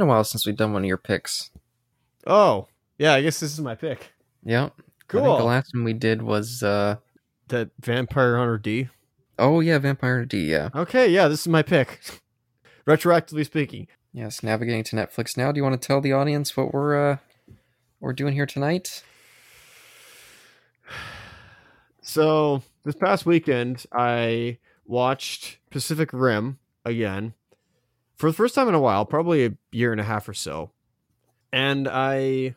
been a while since we've done one of your picks. Oh, yeah. I guess this is my pick. Yep. Cool. the last one we did was uh That Vampire Hunter D. oh yeah, Vampire D, yeah. Okay, yeah, this is my pick. Retroactively speaking. Yes, navigating to Netflix now. Do you want to tell the audience what we're uh we're doing here tonight? So this past weekend, I watched Pacific Rim again for the first time in a while, probably a year and a half or so. And I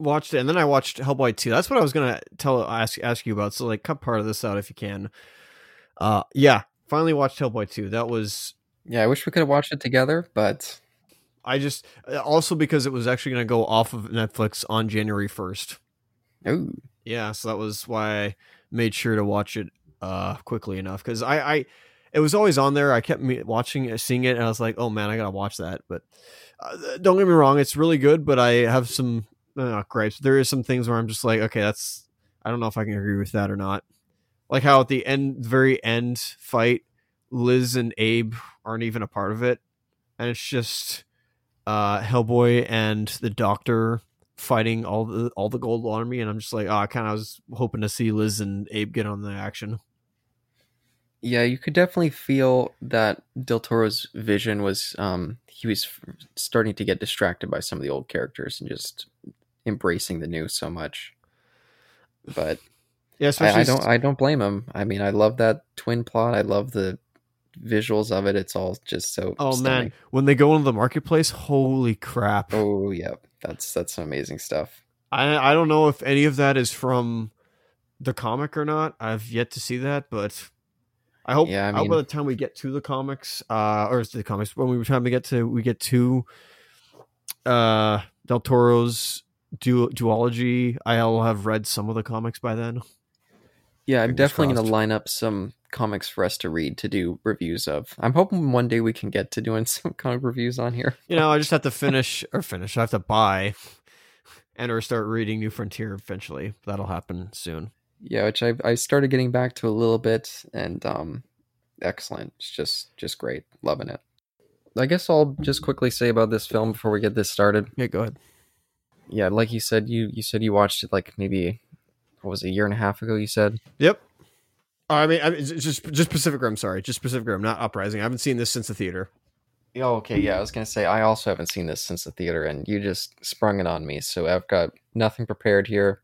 watched it, and then I watched Hellboy 2. That's what I was gonna tell ask ask you about. So like, cut part of this out if you can. Uh, yeah, finally watched Hellboy 2. That was Yeah, I wish we could have watched it together, but I just also because it was actually gonna go off of Netflix on January 1st. oh Yeah, so that was why I made sure to watch it uh quickly enough because I, I it was always on there. I kept me watching seeing it, and I was like, oh man, I gotta watch that. But uh, don't get me wrong, it's really good. But I have some uh, gripes. There is some things where I'm just like, okay, that's I don't know if I can agree with that or not. Like how at the end, very end fight, Liz and Abe aren't even a part of it, and it's just uh Hellboy and the Doctor fighting all the all the gold army and i'm just like oh i kind of was hoping to see liz and abe get on the action yeah, you could definitely feel that Del Toro's vision was um he was starting to get distracted by some of the old characters and just embracing the new so much. But yeah I, I don't I don't blame him. I mean, I love that twin plot. I love the visuals of it. It's all just so oh stunning. man when they go into the marketplace holy crap Oh yeah, that's that's some amazing stuff. i i don't know if any of that is from the comic or not i've yet to see that but i hope Yeah, I I hope by the time we get to the comics uh or the comics when we were trying to get to we get to uh del toro's du- duology i'll have read some of the comics by then Yeah, I'm Fingers definitely going to line up some comics for us to read to do reviews of. I'm hoping one day we can get to doing some comic reviews on here. You know, I just have to finish or finish. I have to buy and or start reading New Frontier eventually. That'll happen soon. Yeah, which I I started getting back to a little bit, and um, excellent. It's just just great, loving it. I guess I'll just quickly say about this film before we get this started. Yeah, go ahead. Yeah, like you said, you you said you watched it like maybe what was it, a year and a half ago. You said Yep. I mean, I mean, just just Pacific Rim. Sorry, just Pacific Rim, not Uprising. I haven't seen this since the theater. Oh, okay. Yeah, I was gonna say I also haven't seen this since the theater, and you just sprung it on me. So I've got nothing prepared here.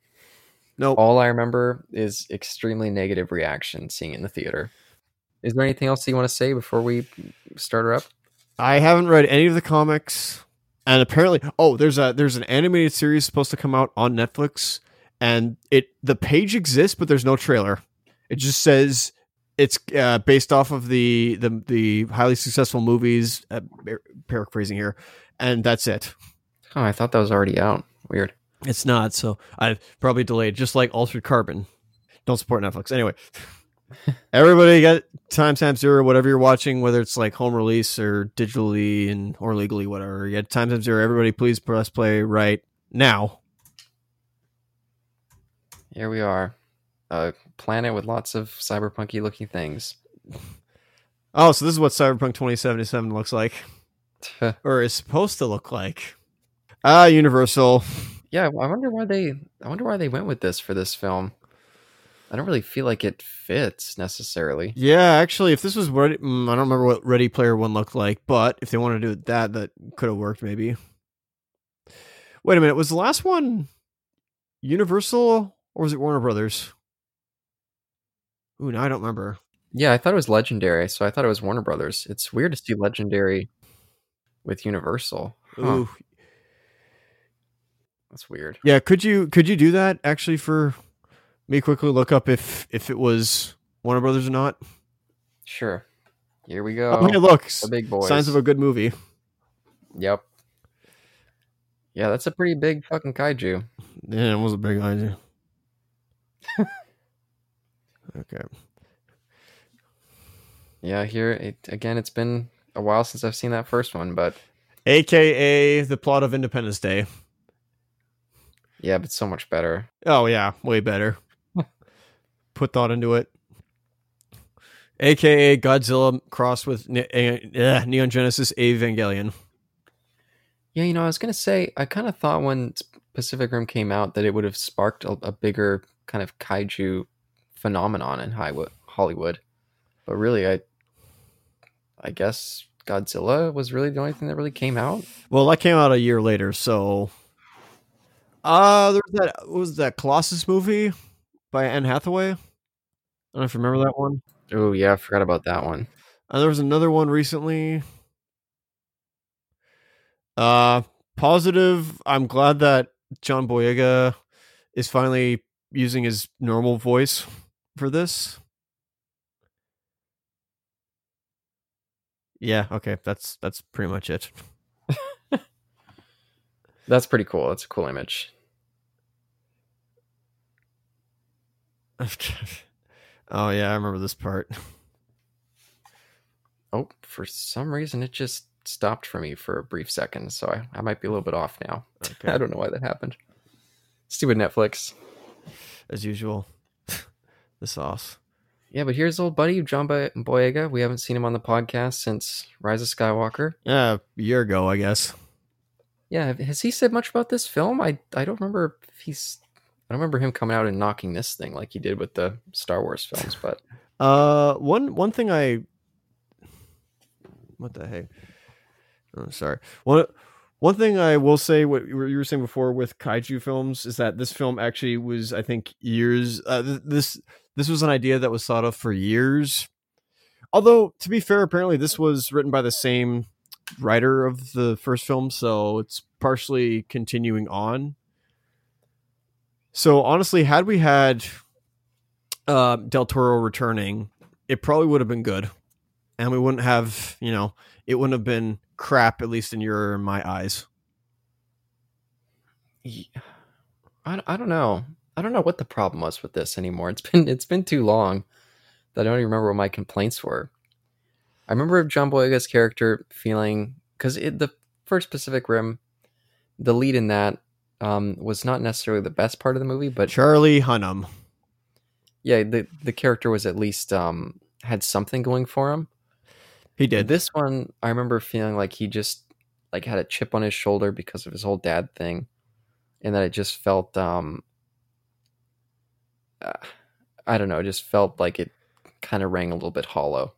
No, All I remember is extremely negative reaction seeing it in the theater. Is there anything else you want to say before we start her up? I haven't read any of the comics, and apparently, oh, there's a there's an animated series supposed to come out on Netflix, and it the page exists, but there's no trailer. It just says it's uh, based off of the the the highly successful movies. Uh, paraphrasing here, and that's it. Oh, I thought that was already out. Weird. It's not, so I've probably delayed, just like Altered Carbon. Don't support Netflix. Anyway, everybody get timestamp zero, whatever you're watching, whether it's like home release or digitally and or legally, whatever. You get timestamp zero. Everybody, please press play right now. Here we are. A planet with lots of cyberpunky looking things. Oh, so this is what Cyberpunk 2077 looks like, or is supposed to look like. Ah, Universal. Yeah, I wonder why they I wonder why they went with this for this film. I don't really feel like it fits necessarily. Yeah, actually, if this was Ready, mm, I don't remember what Ready Player One looked like, but if they wanted to do that, that could have worked maybe. Wait a minute, was the last one Universal or was it Warner Brothers? Ooh, now I don't remember. Yeah, I thought it was Legendary, so I thought it was Warner Brothers. It's weird to see Legendary with Universal. Huh, Ooh, that's weird. yeah. Could you could you do that actually for me? Quickly look up if if it was Warner Brothers or not. Sure. Here we Oh, go. hey, look, the big boys. signs of a good movie. Yep. Yeah, that's a pretty big fucking kaiju. Yeah, it was a big idea. okay. Yeah, here it, again. It's been a while since I've seen that first one, but AKA the plot of Independence Day. Yeah, but so much better. Oh yeah, way better. Put thought into it. AKA Godzilla crossed with ne- eh, Neon Genesis Evangelion. Yeah, you know, I was gonna say I kind of thought when Pacific Rim came out that it would have sparked a, a bigger kind of kaiju phenomenon in Hollywood, but really, I, I guess Godzilla was really the only thing that really came out. Well, that came out a year later, so uh there was that was that Colossus movie by Anne Hathaway. I don't know if you remember that one. Oh yeah, I forgot about that one. And there was another one recently. Uh positive. I'm glad that John Boyega is finally using his normal voice for this. Yeah, okay. That's that's pretty much it. That's pretty cool. That's a cool image. oh yeah, I remember this part. Oh, for some reason it just stopped for me for a brief second, so I, I might be a little bit off now. Okay. I don't know why that happened. Stupid Netflix. As usual. the sauce. Yeah, but here's old buddy John Boyega. We haven't seen him on the podcast since Rise of Skywalker. Yeah, a year ago, I guess. Yeah, has he said much about this film? I I don't remember if he's. I don't remember him coming out and knocking this thing like he did with the Star Wars films, but Uh, one one thing I. What the heck? Oh, sorry. One one thing I will say, what you were saying before with kaiju films, is that this film actually was, I think, years. Uh, th- this this was an idea that was thought of for years. Although, to be fair, apparently this was written by the same writer of the first film, so it's partially continuing on. So honestly, had we had uh, Del Toro returning, it probably would have been good, and we wouldn't have, you know, it wouldn't have been crap, at least in your and my eyes. I, I don't know. I don't know what the problem was with this anymore. It's been it's been too long that I don't even remember what my complaints were. I remember John Boyega's character feeling because the first Pacific Rim, the lead in that um, was not necessarily the best part of the movie, but Charlie Hunnam. yeah, the the character was at least um, had something going for him. He did. This one, I remember feeling like he just like had a chip on his shoulder because of his whole dad thing, and that it just felt um, uh, I don't know, it just felt like it kind of rang a little bit hollow.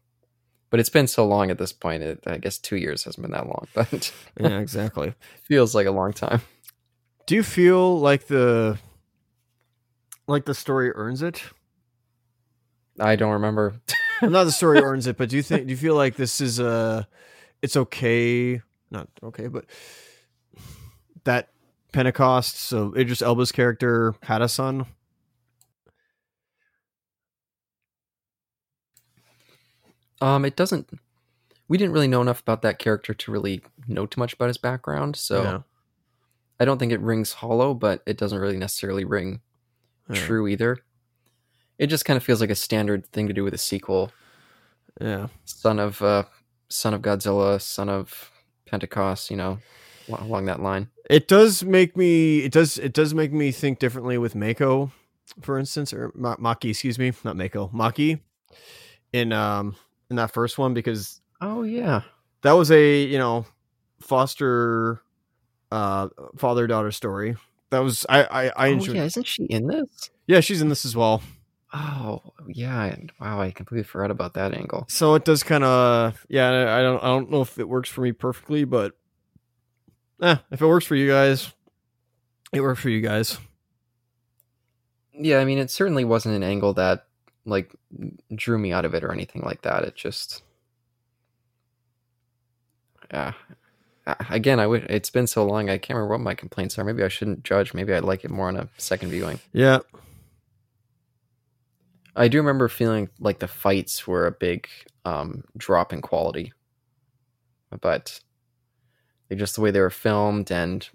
But it's been so long at this point. It, I guess two years hasn't been that long, but yeah, exactly. feels like a long time. Do you feel like the like the story earns it? I don't remember. Well, not the story earns it, but do you think do you feel like this is uh it's okay not okay, but that Pentecost, so Idris Elba's character had a son. Um, it doesn't. We didn't really know enough about that character to really know too much about his background, so Yeah. I don't think it rings hollow, but it doesn't really necessarily ring Yeah. true either. It just kind of feels like a standard thing to do with a sequel. Yeah. Son of uh, son of Godzilla, son of Pentecost, you know, along that line. It does make me it does it does make me think differently with Mako, for instance, or Ma- Maki, excuse me, not Mako, Maki in um in that first one because Oh yeah, that was a, you know, foster uh father daughter story. That was I I, I oh enjoyed yeah, isn't she in this? Yeah, she's in this as well. Oh yeah, wow, I completely forgot about that angle. So it does kind of yeah, I don't I don't know if it works for me perfectly, but eh, if it works for you guys, it works for you guys. Yeah, I mean, it certainly wasn't an angle that like drew me out of it or anything like that. It just, yeah. Again, I wish it's been so long. I can't remember what my complaints are. Maybe I shouldn't judge. Maybe I'd like it more on a second viewing. Yeah. I do remember feeling like the fights were a big um, drop in quality, but they just the way they were filmed and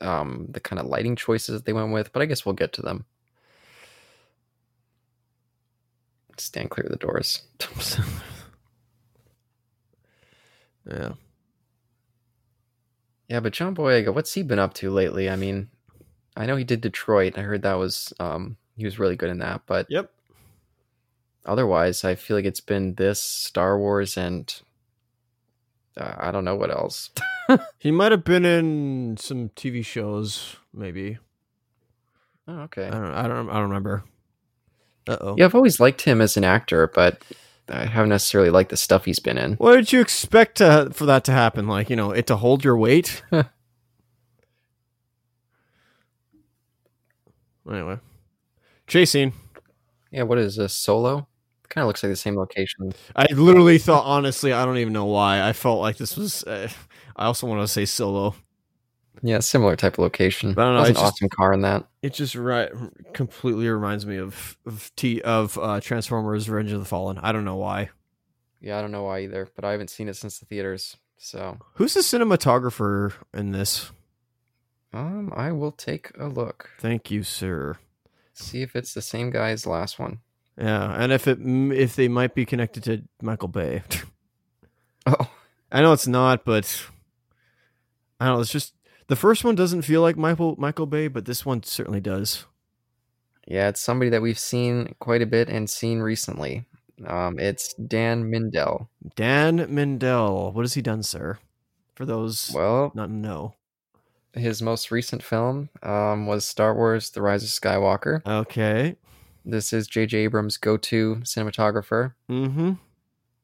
um, the kind of lighting choices that they went with. But I guess we'll get to them. Stand clear of the doors. yeah. Yeah, but John Boyega, what's he been up to lately? I mean, I know he did Detroit. I heard that was um, he was really good in that, but Yep. otherwise, I feel like it's been this Star Wars and Uh, I don't know what else. He might have been in some TV shows, maybe. Oh, okay. I don't. I don't. I don't remember. Oh. Yeah, I've always liked him as an actor, but I haven't necessarily liked the stuff he's been in. What did you expect to, for that to happen? Like you know, it to hold your weight. anyway, chasing. Yeah, what is this? Solo? Kind of looks like the same location. I literally thought, honestly, I don't even know why. I felt like this was. Uh, I also want to say solo. Yeah, similar type of location. I don't know, There's an it's just- awesome car in that. It just right completely reminds me of of T of uh, Transformers: Revenge of the Fallen. I don't know why. Yeah, I don't know why either, but I haven't seen it since the theaters. So, Who's the cinematographer in this? um, I will take a look. Thank you, sir. See if it's the same guy as last one. Yeah, and if it if they might be connected to Michael Bay. Oh, I know it's not, but I don't know. It's just the first one doesn't feel like Michael Michael Bay, but this one certainly does. yeah, it's somebody that we've seen quite a bit and seen recently. Um, it's Dan Mindel. Dan Mindel. What has he done, sir? For those Well, not know. his most recent film um, was Star Wars: The Rise of Skywalker. Okay. This is J.J. Abrams' go-to cinematographer. Mm-hmm.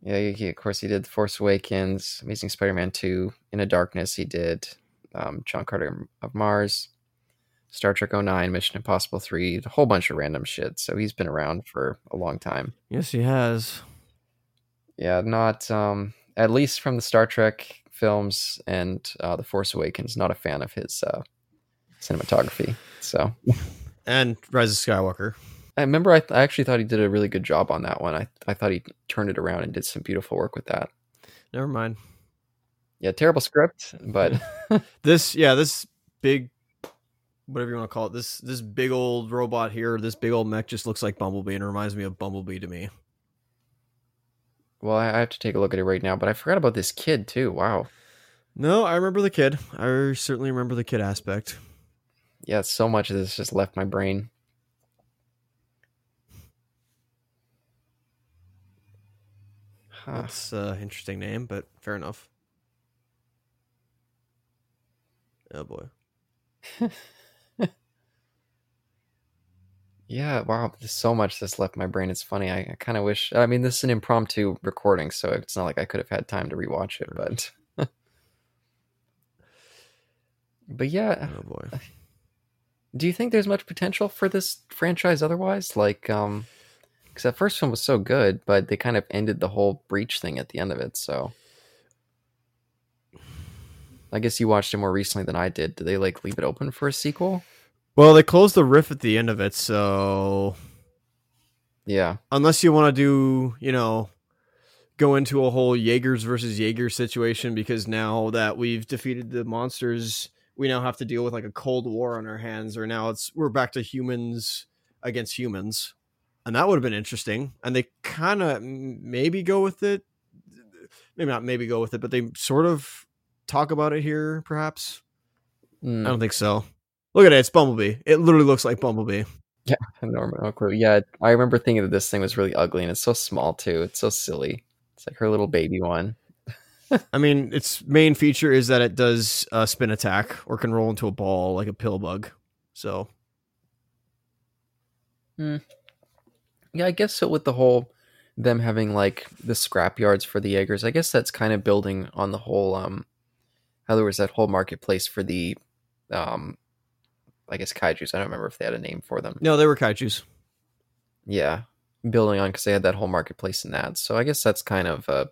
Yeah, he, of course he did Force Awakens, Amazing Spider-Man 2, Into Darkness. He did um, John Carter of Mars, Star Trek 09, Mission Impossible 3, a whole bunch of random shit. So he's been around for a long time. Yes, he has. Yeah, not um, at least from the Star Trek films and uh, the Force Awakens. Not a fan of his uh, cinematography. So And Rise of Skywalker. I remember I, th- I actually thought he did a really good job on that one. I I thought he turned it around and did some beautiful work with that. Never mind. Yeah, terrible script, but This, yeah, this big, whatever you want to call it, this this big old robot here, this big old mech just looks like Bumblebee and reminds me of Bumblebee to me. well, I have to take a look at it right now. But I forgot about this kid too. Wow. No, I remember the kid. I certainly remember the kid aspect. Yeah, so much of this just left my brain. Huh. That's an interesting name, but fair enough. Oh boy. Yeah, wow. There's so much that's left my brain. It's funny. I, I kind of wish. I mean, this is an impromptu recording, so it's not like I could have had time to rewatch it. But, but yeah, Oh boy. do you think there's much potential for this franchise otherwise? Like, um, because that first one was so good, but they kind of ended the whole breach thing at the end of it. So, I guess you watched it more recently than I did. Did they like leave it open for a sequel? Well, they closed the rift at the end of it, so Yeah, unless you want to do, you know, go into a whole Jaegers versus Jaeger situation because now that we've defeated the monsters, we now have to deal with like a cold war on our hands or now it's we're back to humans against humans. And that would have been interesting. And they kind of maybe go with it. Maybe not maybe go with it, but they sort of talk about it here perhaps. Mm, I don't think so. Look at it, it's Bumblebee. It literally looks like Bumblebee. Yeah, Norman, no clue. Yeah, I remember thinking that this thing was really ugly, and it's so small too. It's so silly. It's like her little baby one. I mean, its main feature is that it does uh, spin attack or can roll into a ball like a pill bug. So Yeah, I guess so. With the whole them having like the scrap yards for the Jaegers, I guess that's kind of building on the whole um how there was that whole marketplace for the um I guess kaiju's. I don't remember if they had a name for them. no, they were kaiju's. Yeah, building on because they had that whole marketplace in that. So I guess that's kind of uh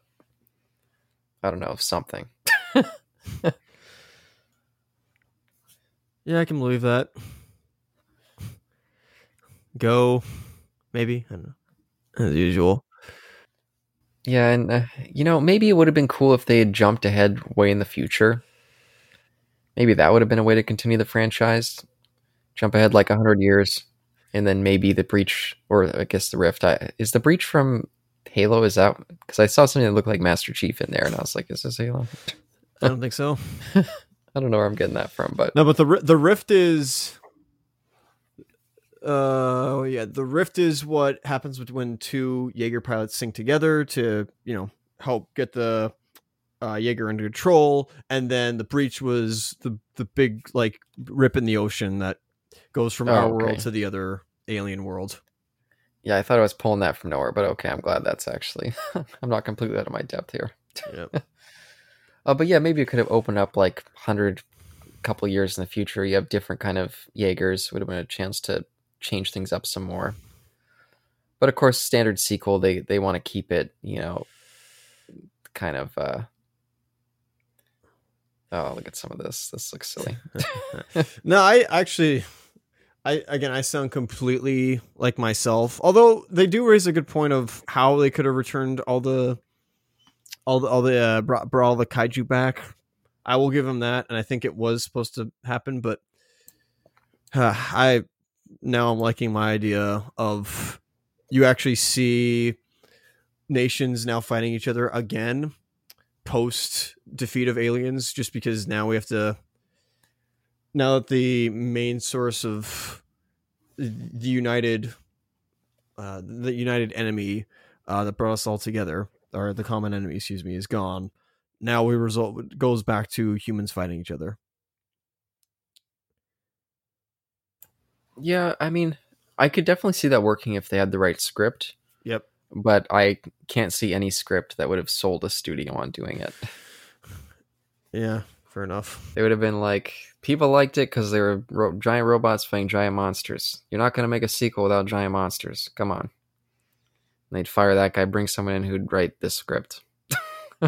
I don't know something. Yeah, I can believe that. Go, maybe I don't know. As usual. Yeah, and uh, you know, maybe it would have been cool if they had jumped ahead way in the future. Maybe that would have been a way to continue the franchise. Jump ahead like 100 years and then maybe the breach or I guess the rift. I, is the breach from Halo is that cuz I saw something that looked like Master Chief in there and I was like, is this Halo? I don't think so. I don't know where I'm getting that from, but No, but the the rift is. Uh yeah, the rift is what happens when two Jaeger pilots sync together to you know help get the uh, Jaeger under control, and then the breach was the the big like rip in the ocean that goes from Oh, our okay. world to the other alien world. Yeah, I thought I was pulling that from nowhere, but okay, I'm glad that's actually. I'm not completely out of my depth here. Yep. Uh, but yeah, maybe it could have opened up like hundred couple years in the future. You have different kind of Jaegers. Would have been a chance to change things up some more. But of course, standard sequel, they they want to keep it, you know, kind of. uh Oh, look at some of this. This looks silly. no, I actually, I again, I sound completely like myself. Although they do raise a good point of how they could have returned all the, all the, all the, uh, brought, brought all the kaiju back. I will give them that, and I think it was supposed to happen, but uh, I now I'm liking my idea of you actually see nations now fighting each other again post defeat of aliens just because now we have to now that the main source of the united uh, the united enemy uh, that brought us all together or the common enemy excuse me is gone. Now we result goes back to humans fighting each other yeah, I mean, I could definitely see that working if they had the right script. yep but I can't see any script that would have sold a studio on doing it. yeah fair enough They would have been like, people liked it because they were ro- giant robots fighting giant monsters. You're not going to make a sequel without giant monsters. Come on. And they'd fire that guy, bring someone in who'd write this script.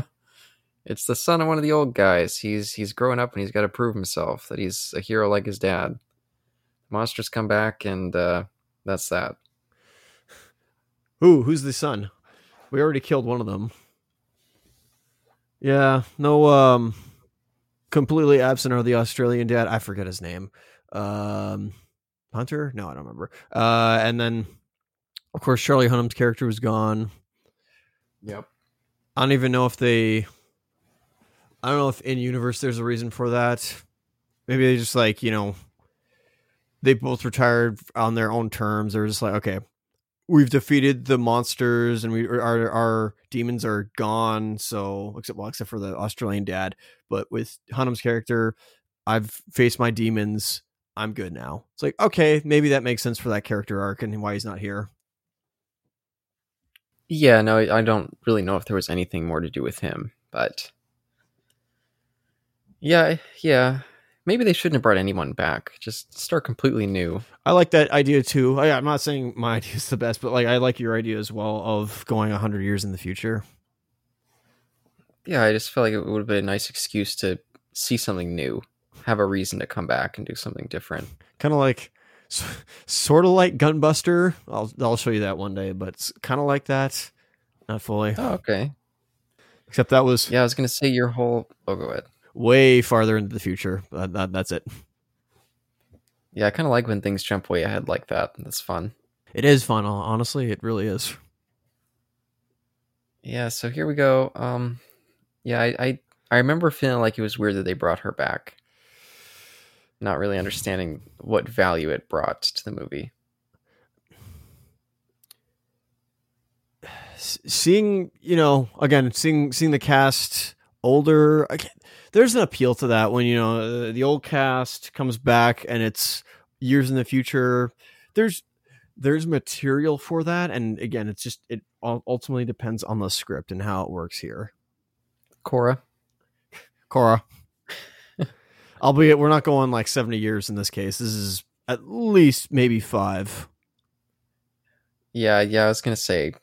it's the son of one of the old guys. He's he's growing up and he's got to prove himself that he's a hero like his dad. Monsters come back and uh, that's that. Who? who's the son? We already killed one of them. Yeah, no um completely absent are the Australian dad. I forget his name. Um Hunter? No, I don't remember. Uh and then of course Charlie Hunnam's character was gone. Yep. I don't even know if they I don't know if in universe there's a reason for that. Maybe they just like, you know, they both retired on their own terms. They're just like, okay, we've defeated the monsters and we our our demons are gone. So except well, except for the Australian dad, but with Hunnam's character, I've faced my demons. I'm good now. It's like okay, maybe that makes sense for that character arc and why he's not here. Yeah, no, I don't really know if there was anything more to do with him, but yeah, yeah, maybe they shouldn't have brought anyone back. Just start completely new. I like that idea too. I, I'm not saying my idea is the best, but like I like your idea as well of going hundred years in the future. Yeah, I just feel like it would have been a nice excuse to see something new, have a reason to come back and do something different. Kind of like, sort of like Gunbuster. I'll I'll show you that one day, but it's kind of like that, not fully. Oh, okay. Except that was Yeah, I was gonna say your whole. Oh, go ahead. Way farther into the future. But that, that's it. Yeah, I kind of like when things jump way ahead like that. That's fun. It is fun, honestly. It really is. Yeah, so here we go. Um, yeah, I, I I remember feeling like it was weird that they brought her back. Not really understanding what value it brought to the movie. Seeing you know again seeing seeing the cast older again, there's an appeal to that when you know uh, the old cast comes back and it's years in the future. There's there's material for that. And again it's just it ultimately depends on the script and how it works here. Cora. cora albeit we're not going like 70 years in this case. This is at least maybe five. Yeah, yeah, I was gonna say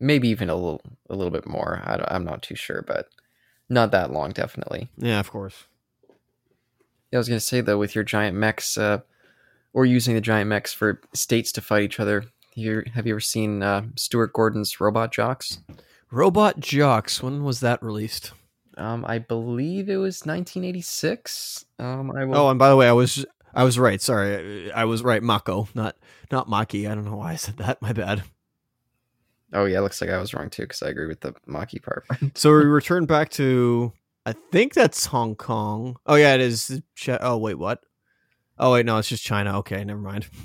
maybe even a little a little bit more. I I'm not too sure, but not that long, definitely. yeah of course Yeah, I was gonna say though, with your giant mechs, uh, or using the giant mechs for states to fight each other. You have you ever seen uh, Stuart Gordon's Robot Jox? robot jox when was that released Um, I believe it was 1986. Um, I will. Oh, and by the way, I was I was right. Sorry, I was right. Mako, not not Maki. I don't know why I said that. My bad. Oh yeah, it looks like I was wrong too because I agree with the Maki part. So we return back to I think that's Hong Kong. Oh yeah, it is. Oh wait, what? Oh wait, no, it's just China. Okay, never mind.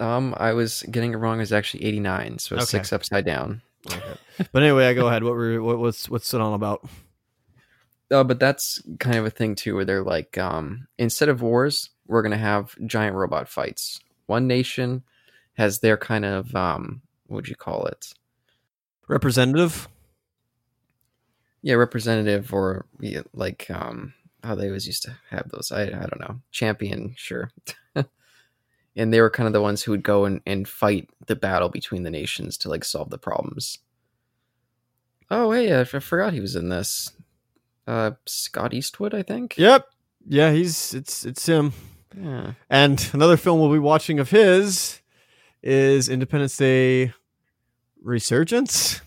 um, I was getting it wrong. It was actually 89, so it's Okay. six upside down. Okay. but anyway, I go ahead. What were what, what's what's it all about? Oh, but that's kind of a thing too, where they're like, um, instead of wars, we're gonna have giant robot fights. One nation has their kind of um, what would you call it? Representative. Yeah, representative or yeah, like um, how they always used to have those. I I don't know, champion, sure. and they were kind of the ones who would go and, and fight the battle between the nations to like solve the problems. Oh, hey, I, I forgot he was in this. Uh, Scott Eastwood, I think. Yep. Yeah, he's it's it's him. Yeah. And another film we'll be watching of his is Independence Day Resurgence.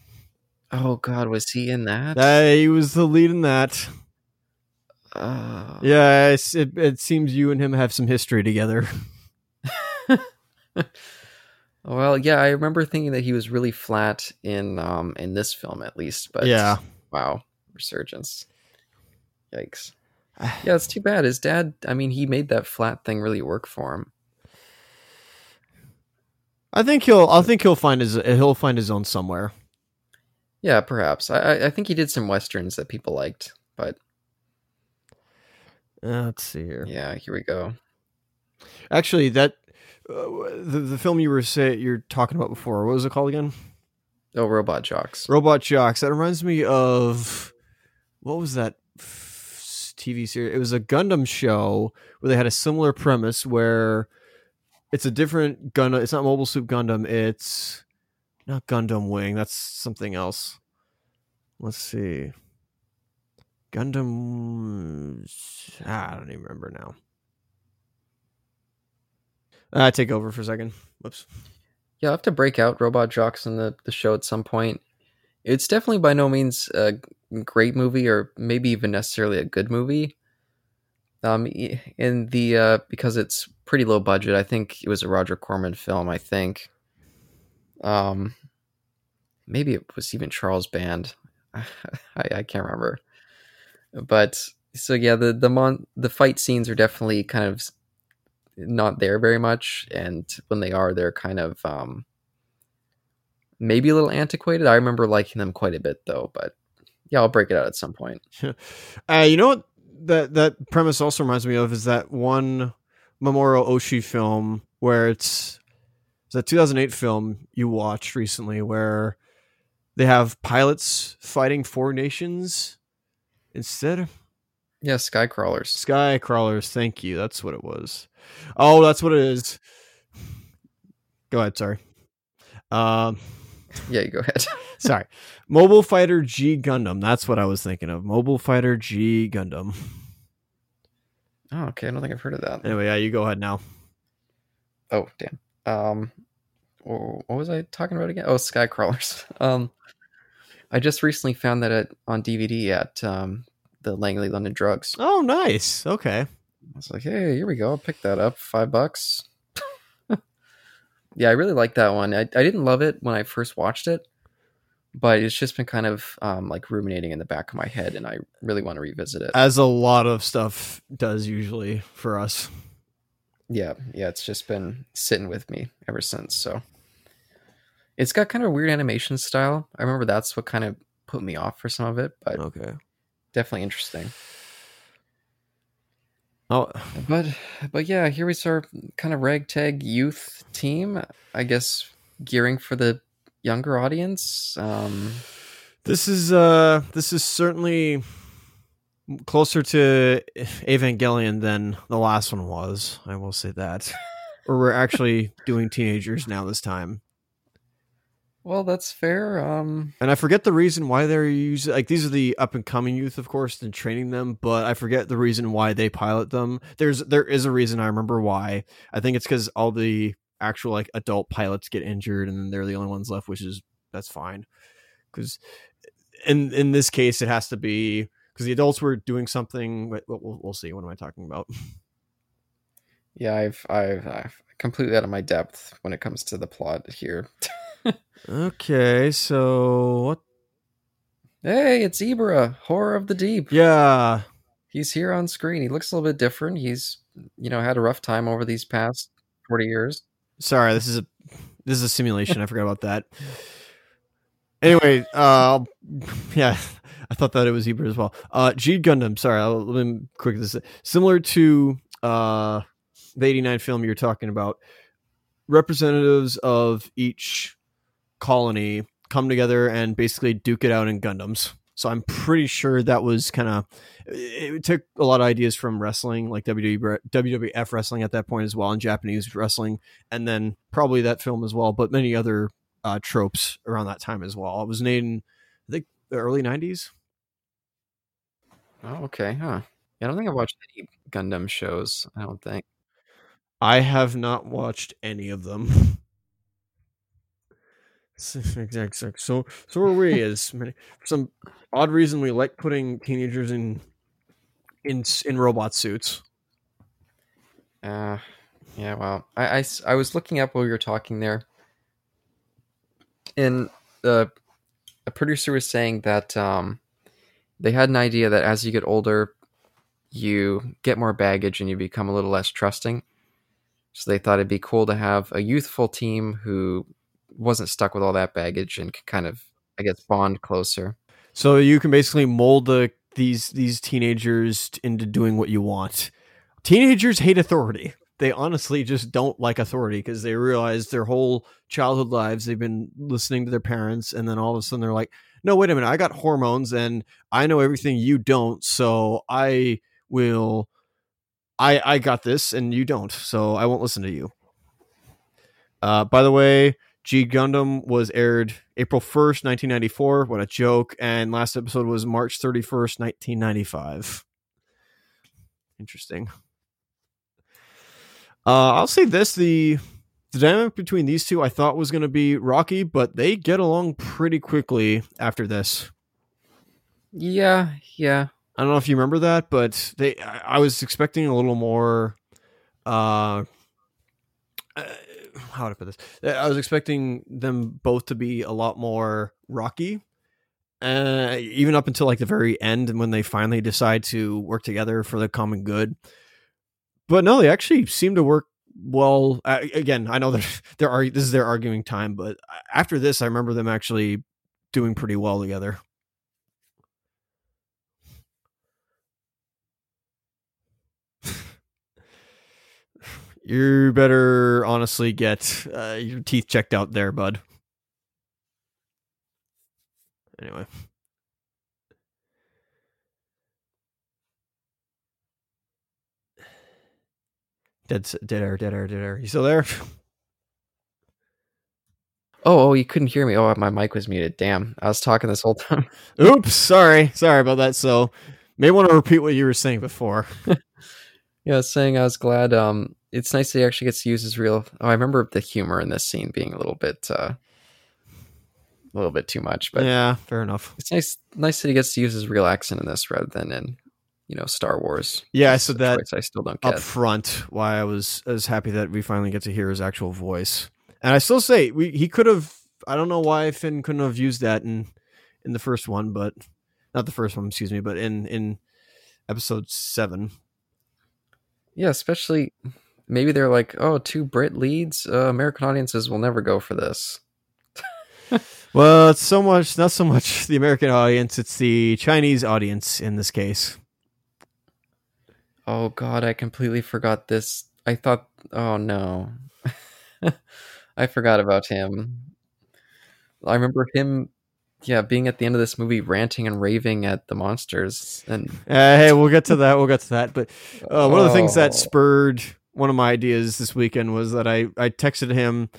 Oh God, was he in that? Uh, he was the lead in that. Uh, Yeah, it, it seems you and him have some history together. Well, yeah, I remember thinking that he was really flat in um in this film at least, but Yeah. wow, resurgence. Yikes. Yeah, it's too bad. His dad, I mean, he made that flat thing really work for him. I think he'll. I think he'll find his. He'll find his own somewhere. Yeah, perhaps. I I- think he did some westerns that people liked, but Uh, let's see here. yeah, here we go. Actually, that uh, the the film you were say you're talking about before. What was it called again? Oh, Robot Jox. Robot Jox. That reminds me of what was that TV series? It was a Gundam show where they had a similar premise where it's a different Gundam. It's not Mobile Suit Gundam. It's not Gundam Wing. That's something else. Let's see. Gundam. Ah, I don't even remember now. Uh, take over for a second. Whoops. Yeah, I'll have to break out Robot Jox in the, the show at some point. It's definitely by no means a great movie or maybe even necessarily a good movie. Um, in the uh, because it's pretty low budget. I think it was a Roger Corman film. I think. Um, maybe it was even Charles Band. I, I can't remember. But so yeah, the the mon the fight scenes are definitely kind of not there very much and when they are they're kind of um maybe a little antiquated i remember liking them quite a bit though but yeah i'll break it out at some point Uh, you know what that that premise also reminds me of is that one Mamoru Oshii film where it's it's a 2008 film you watched recently where they have pilots fighting four nations instead. yeah sky crawlers Sky crawlers, thank you. That's what it was. Oh, that's what it is. Go ahead, sorry. Um yeah you go ahead sorry. Mobile Fighter G Gundam. That's what I was thinking of. Mobile Fighter G Gundam. Oh okay i don't think i've heard of that Anyway, yeah, you go ahead now. oh damn um what was i talking about again oh sky crawlers um i just recently found that at, on dvd at um the langley london drugs Oh, nice. Okay. I was like, hey, here we go. I'll pick that up. Five bucks. yeah, I really like that one. I, I didn't love it when I first watched it, but it's just been kind of um, like ruminating in the back of my head, and I really want to revisit it. As a lot of stuff does usually for us. yeah, yeah, it's just been sitting with me ever since. So it's got kind of a weird animation style. I remember that's what kind of put me off for some of it, but Okay. definitely interesting. Oh, But but yeah, here we our kind of ragtag youth team. I guess gearing for the younger audience. Um, this is uh this is certainly closer to Evangelion than the last one was. I will say that. or we're actually doing teenagers now this time. well, that's fair. Um, And I forget the reason why they're using like these are the up and coming youth, of course, and training them. But I forget the reason why they pilot them. There's there is a reason I remember why. I think it's because all the actual like adult pilots get injured, and then they're the only ones left, which is that's fine. Because in in this case, it has to be because the adults were doing something. We'll, we'll, we'll see. What am I talking about? yeah, I've I've I've completely out of my depth when it comes to the plot here. Okay, so what? hey, it's Ibra, horror of the deep. Yeah, He's here on screen. He looks a little bit different. He's you know had a rough time over these past forty years. Sorry. This is a this is a simulation. I forgot about that. anyway, uh, yeah, I thought that it was Ebert as well. Uh, G Gundam. Sorry, I'll, let me quick this. Similar to uh, the '89 film you're talking about, representatives of each colony come together and basically duke it out in Gundams. So I'm pretty sure that was kind of it took a lot of ideas from wrestling, like WWE, WWF wrestling at that point as well, and Japanese wrestling, and then probably that film as well, but many other uh, tropes around that time as well. It was made in I think the early '90s. Oh, okay, huh? I don't think I've watched any Gundam shows. I don't think. I have not watched any of them. Exactly. So so are we. As many, for some odd reason, we like putting teenagers in in in robot suits. Uh, yeah. Well, I, I, I was looking up while you were talking there, and the a producer was saying that um, they had an idea that as you get older, you get more baggage and you become a little less trusting. So they thought it'd be cool to have a youthful team who wasn't stuck with all that baggage and could kind of, I guess, bond closer. So you can basically mold the these these teenagers into doing what you want. Teenagers hate authority. They honestly just don't like authority because they realize their whole childhood lives they've been listening to their parents, and then all of a sudden they're like, "No, wait a minute! I got hormones, and I know everything you don't, so I will." I, I got this and you don't, so I won't listen to you. Uh, by the way, G Gundam was aired April 1st, 1994. What a joke. And last episode was March 31st, 1995. Interesting. Uh, I'll say this the, the dynamic between these two I thought was going to be rocky, but they get along pretty quickly after this. Yeah, yeah. I don't know if you remember that, but they I, I was expecting a little more uh, uh how to put this? Uh, I was expecting them both to be a lot more rocky, uh, even up until like the very end, when they finally decide to work together for the common good. But no, they actually seem to work well. Again, I know that they're, they're this is their arguing time, but after this, I remember them actually doing pretty well together. You better honestly get uh, your teeth checked out there, bud. Anyway. Dead, dead air, dead air, dead air. You still there? Oh, oh, you couldn't hear me. Oh, my mic was muted. Damn, I was talking this whole time. Oops, sorry, sorry about that. So, may want to repeat what you were saying before. yeah, I was saying I was glad um it's nice that he actually gets to use his real. Oh, I remember the humor in this scene being a little bit, uh, a little bit too much. But yeah, fair enough. It's nice, nice that he gets to use his real accent in this rather than in, you know, Star Wars. Yeah, I said that. I still don't get up front. Why I was as happy that we finally get to hear his actual voice, and I still say we he could have. I don't know why Finn couldn't have used that in in the first one, but not the first one, excuse me, but in in episode seven. Yeah, especially maybe they're like, oh, two Brit leads. Uh, American audiences will never go for this. well, it's so much, not so much the American audience; it's the Chinese audience in this case. Oh God, I completely forgot this. I thought, oh no, I forgot about him. I remember him yeah, being at the end of this movie ranting and raving at the monsters. And uh, hey, we'll get to that. We'll get to that. But uh, one oh. of the things that oh. spurred one of my ideas this weekend was that I I texted him,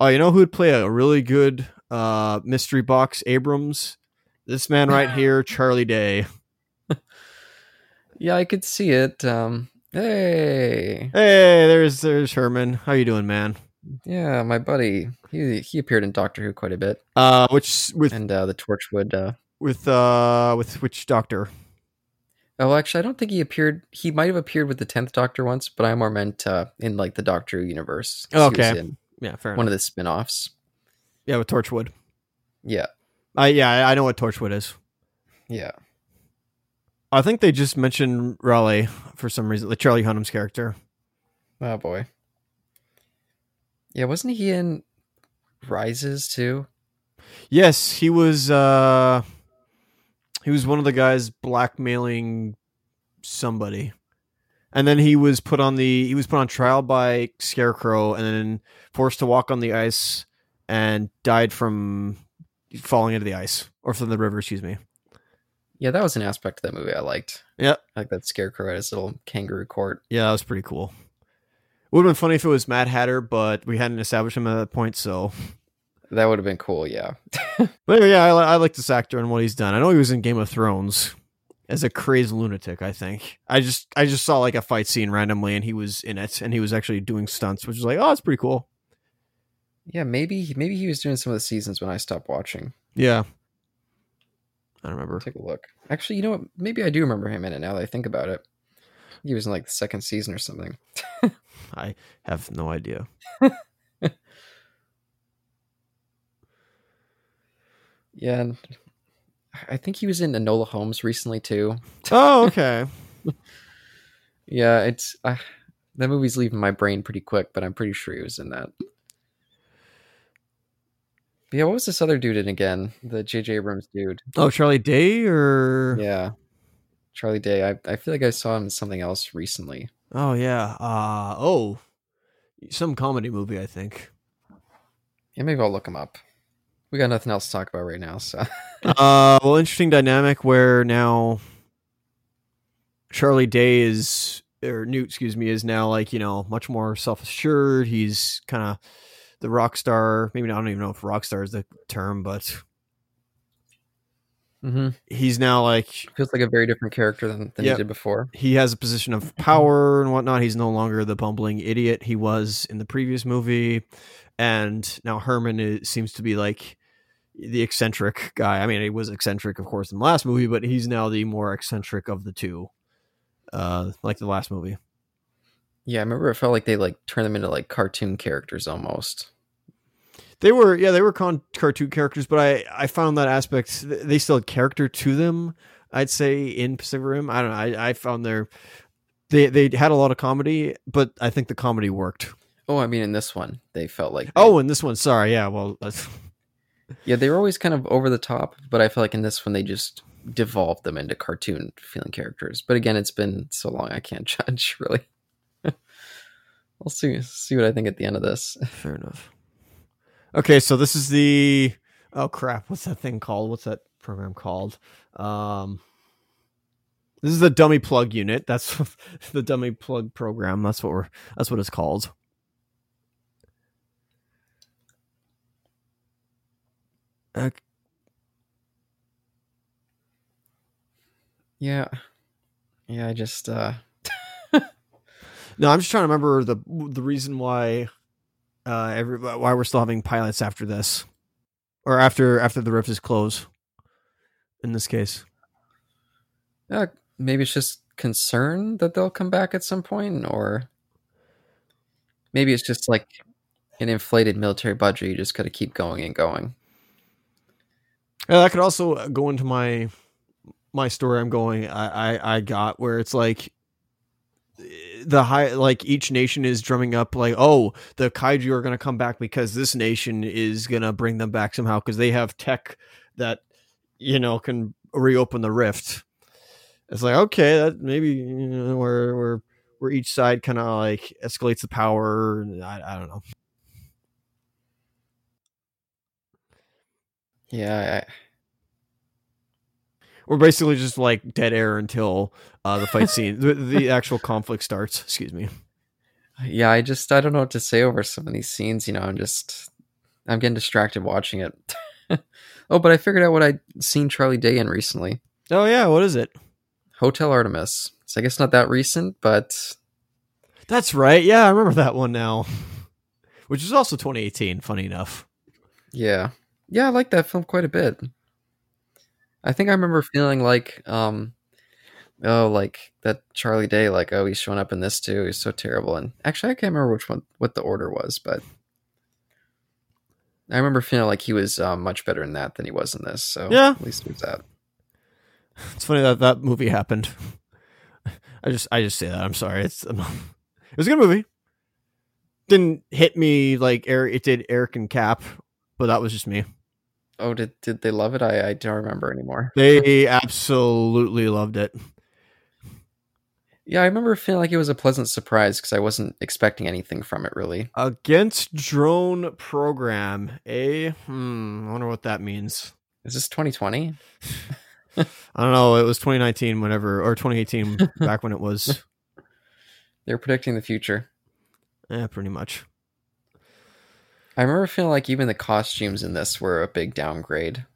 "Oh, you know who would play a really good uh, mystery box Abrams? This man right here, Charlie Day." yeah, I could see it. Um, hey, hey, there's there's Hermann. How you doing, man? Yeah, my buddy. He he appeared in Doctor Who quite a bit. Uh, which with and uh, the Torchwood. Uh, with uh, with which Doctor? Oh, actually, I don't think he appeared. He might have appeared with the Tenth Doctor once, but I am more meant uh, in like the Doctor Who universe. Okay, yeah, fair. One enough. of the spin-offs. Yeah, with Torchwood. Yeah. I yeah, I know what Torchwood is. Yeah. I think they just mentioned Raleigh for some reason, like Charlie Hunnam's character. Oh boy. Yeah, wasn't he in Rises too? Yes, he was. uh He was one of the guys blackmailing somebody, and then he was put on the he was put on trial by Scarecrow, and then forced to walk on the ice, and died from falling into the ice or from the river. Excuse me. Yeah, that was an aspect of that movie I liked. Yep. like that scarecrow at his little kangaroo court. Yeah, that was pretty cool. Would have been funny if it was Mad Hatter, but we hadn't established him at that point. So, That would have been cool. Yeah. but anyway, yeah, I, I like this actor and what he's done. I know he was in Game of Thrones as a crazed lunatic. I think I just I just saw like a fight scene randomly, and he was in it, and he was actually doing stunts, which was like, oh, that's pretty cool. Yeah, maybe maybe he was doing some of the seasons when I stopped watching. Yeah, I don't remember. Take a look. Actually, you know what? Maybe I do remember him in it now that I think about it. He was in like the second season or something. I have no idea. Yeah, I think he was in Enola Holmes recently too. Oh, okay. Yeah, it's uh, that movie's leaving my brain pretty quick, but I'm pretty sure he was in that. But yeah, what was this other dude in again? The J.J. Abrams dude. oh, Charlie Day or Yeah, Charlie Day. I I feel like I saw him in something else recently. oh yeah. Uh oh, some comedy movie, I think. Yeah, maybe I'll look him up. We got nothing else to talk about right now, so uh, well, interesting dynamic where now Charlie Day is or Newt, excuse me, is now like you know much more self assured. He's kind of the rock star. Maybe I don't even know if rock star is the term, but hmm he's now like feels like a very different character than, than Yep. he did before. he has a position of power and whatnot. He's no longer the bumbling idiot he was in the previous movie, and now Hermann is, seems to be like the eccentric guy. I mean, he was eccentric, of course, in the last movie, but he's now the more eccentric of the two, uh, like the last movie. Yeah, I remember it felt like they like turned them into like cartoon characters almost. They were, yeah, they were con- cartoon characters, but I I found that aspect they still had character to them. I'd say in Pacific Rim, I don't know. I, I found their they they had a lot of comedy, but I think the comedy worked. Oh, I mean, in this one, they felt like Oh, in this one, sorry, yeah, well, that's, yeah, they were always kind of over the top, but I feel like in this one they just devolved them into cartoon feeling characters. But again, it's been so long, I can't judge really. I'll see see what I think at the end of this. fair enough. Okay, so this is the oh crap, what's that thing called? What's that program called? Um, this is the dummy plug unit. That's the dummy plug program. That's what we're. That's what it's called. Uh, Yeah, yeah, I just uh no, I'm just trying to remember the the reason why uh every why we're still having pilots after this, or after after the rift is closed. In this case, uh, maybe it's just concern that they'll come back at some point, or maybe it's just like an inflated military budget. You just got to keep going and going. Yeah, that could also uh, go into my my story. I'm going. I I, I got where it's like the high like each nation is drumming up like oh the kaiju are going to come back because this nation is going to bring them back somehow because they have tech that you know can reopen the rift it's like okay that maybe you know where where where each side kind of like escalates the power I, I don't know Yeah, I, we're basically just like dead air until uh, the fight scene, the, the actual conflict starts. Excuse me. yeah. I just I don't know what to say over some of these scenes. You know, I'm just I'm getting distracted watching it. oh, but I figured out what I'd seen Charlie Day in recently. Oh yeah, what is it? Hotel Artemis. So I guess not that recent, but That's right. Yeah, I remember that one now. Which is also 2018. Funny enough. yeah, yeah, I like that film quite a bit. I think I remember feeling like, um, oh, like that Charlie Day, like oh, he's showing up in this too. He's so terrible. And actually, I can't remember which one, what the order was, but I remember feeling like he was um, much better in that than he was in this. So Yeah. at least there's that. It's funny that that movie happened. I just I just say that. I'm sorry. It's it was a good movie. Didn't hit me like Eric. It did Eric and Cap, but that was just me. Oh, did did they love it? I, I don't remember anymore. They absolutely loved it. Yeah, I remember feeling like it was a pleasant surprise because I wasn't expecting anything from it really. Against drone program. A hmm, I wonder what that means. Is this 2020? I don't know. It was 2019, whenever or 2018, back when it was. They were predicting the future. Yeah, pretty much. I remember feeling like even the costumes in this were a big downgrade.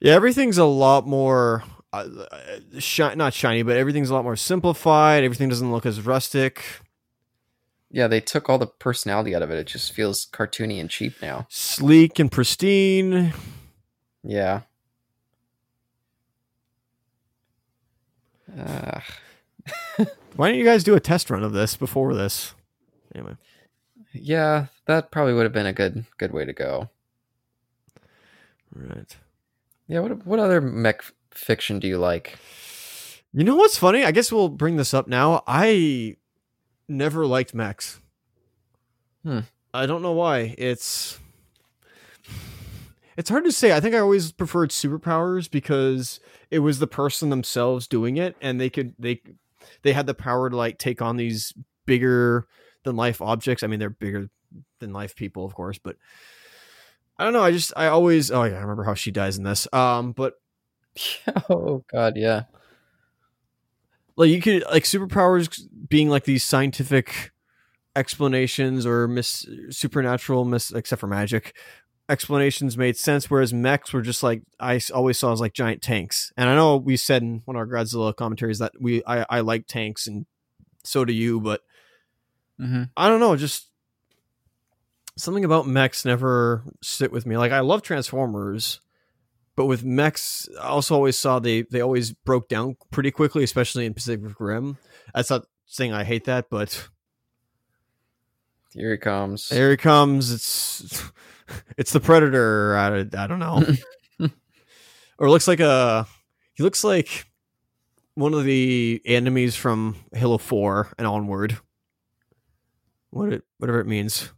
Yeah, everything's a lot more uh, shi- not shiny, but everything's a lot more simplified. Everything doesn't look as rustic. Yeah, they took all the personality out of it. It just feels cartoony and cheap now. Sleek and pristine. Yeah. Uh, Why don't you guys do a test run of this before this? Anyway, yeah, that probably would have been a good good way to go. right. Yeah, what what other mech fiction do you like? You know what's funny? I guess we'll bring this up now. I never liked mechs. Hmm. I don't know why. It's it's hard to say. I think I always preferred superpowers because it was the person themselves doing it, and they could they they had the power to like take on these bigger than life objects. I mean, they're bigger than life people, of course, but I don't know. I just I always oh yeah, I remember how she dies in this. Um, but oh god, yeah. like you could like superpowers being like these scientific explanations or mis supernatural mis except for magic explanations made sense whereas mechs were just like I always saw as like giant tanks and i know we said in one of our godzilla commentaries that we i, I like tanks and so do you but Mm-hmm. i don't know just something about mechs never sit with me like i love transformers but with mechs i also always saw they they always broke down pretty quickly especially in pacific rim that's not saying i hate that but Here he comes. Here he comes. It's it's the predator. I, I don't know. or looks like a he looks like one of the enemies from Halo 4 and onward. What it whatever it means.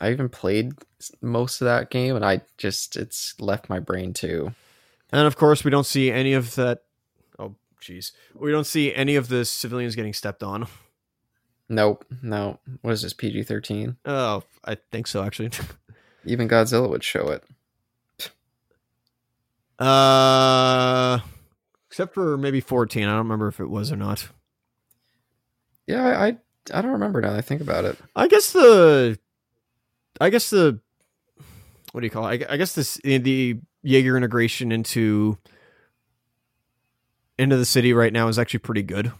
I even played most of that game, and I just it's left my brain too. And of course, we don't see any of that Oh, jeez. We don't see any of the civilians getting stepped on. Nope, no. What is this PG thirteen? Oh, I think so actually. Even Godzilla would show it. uh except for maybe 14. I don't remember if it was or not. Yeah, I I, I don't remember now. I think about it. I guess the, I guess the, what do you call it? I, I guess this the Jaeger integration into into the city right now is actually pretty good.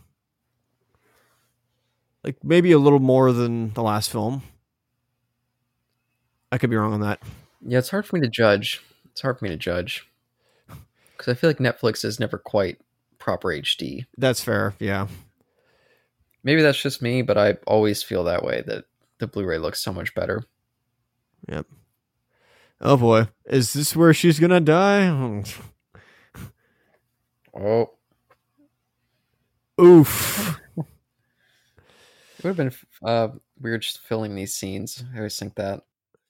Like maybe a little more than the last film. I could be wrong on that. Yeah, it's hard for me to judge. It's hard for me to judge because I feel like Netflix is never quite proper HD. That's fair. Yeah. Maybe that's just me, but I always feel that way that the Blu-ray looks so much better. Yep. Oh boy, is this where she's gonna die? Oh, Oof. it would have been uh, weird just filling these scenes. I always think that.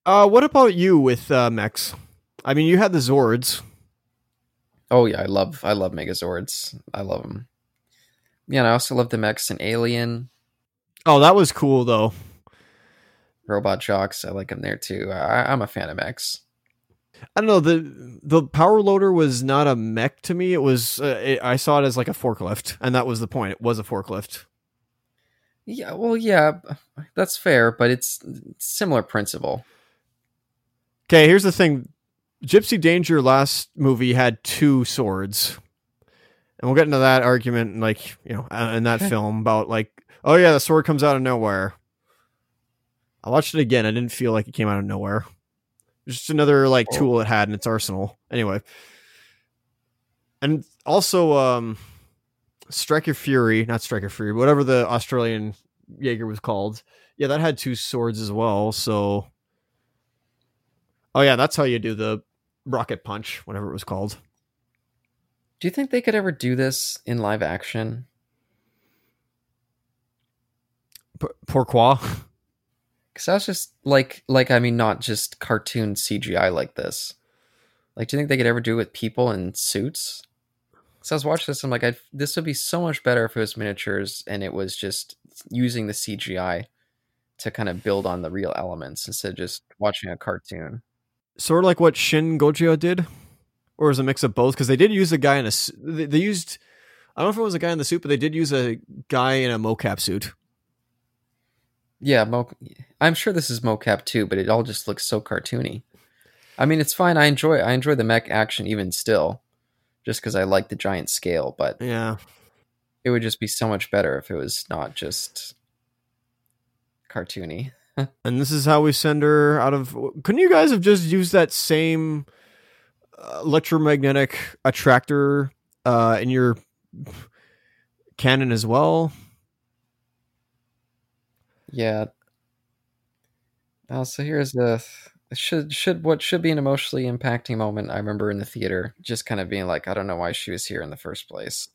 Uh, what about you with uh, mechs? I mean, you had the Zords. Oh yeah, I love I love Megazords. I love them. Yeah, and I also love the mechs and Alien, Oh, that was cool though. Robot Jox. I like them there too. I, I'm a fan of mechs. I don't know the the power loader was not a mech to me. It was uh, it, I saw it as like a forklift, and that was the point. It was a forklift. Yeah, well, yeah, that's fair, but it's, it's similar principle. Okay, here's the thing: Gipsy Danger last movie had two swords, and we'll get into that argument, like you know, uh, in that film about like, oh yeah, the sword comes out of nowhere. I watched it again. I didn't feel like it came out of nowhere. Just another like Oh. tool it had in its arsenal. Anyway, and also, um, Striker Fury, not Striker Fury, whatever the Australian Jaeger was called. Yeah, that had two swords as well. So, oh yeah, that's how you do the rocket punch, whatever it was called. Do you think they could ever do this in live action? P- pourquoi? Because I was just like, like I mean, not just cartoon CGI like this. Like, do you think they could ever do it with people in suits? Because I was watching this, I'm like, i this would be so much better if it was miniatures and it was just using the CGI to kind of build on the real elements instead of just watching a cartoon. Sort of like what Shin Gojira did, or is a mix of both? Because they did use a guy in a. They, they used. I don't know if it was a guy in the suit, but they did use a guy in a mocap suit. Yeah, mo- I'm sure this is mocap too, but it all just looks so cartoony. I mean, it's fine. I enjoy I enjoy the mech action even still, just because I like the giant scale. But yeah, it would just be so much better if it was not just cartoony. and this is how we send her out of. Couldn't you guys have just used that same electromagnetic attractor uh, in your cannon as well? Yeah. Uh, so here's the should should what should be an emotionally impacting moment. I remember in the theater, just kind of being like, I don't know why she was here in the first place.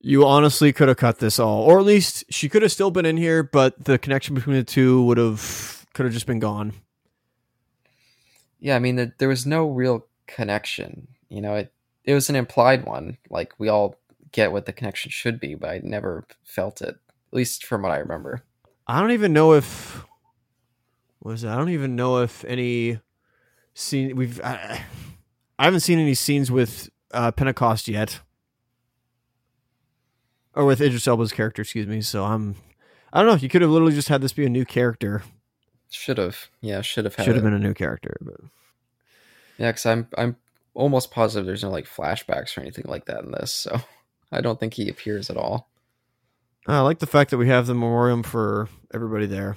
You honestly could have cut this all, or at least she could have still been in here, but the connection between the two would have could have just been gone. Yeah, I mean, the, there was no real connection. You know, it it was an implied one. Like we all get what the connection should be, but I never felt it. At least from what I remember. I don't even know if was it? I don't even know if any scene we've I, I haven't seen any scenes with uh, Pentecost yet, or with Idris Elba's character. Excuse me. So I'm I don't know. You could have literally just had this be a new character. Should have, yeah, should have should have been a new character, but yeah, because I'm I'm almost positive there's no like flashbacks or anything like that in this, so I don't think he appears at all. I like the fact that we have the memoriam for everybody there.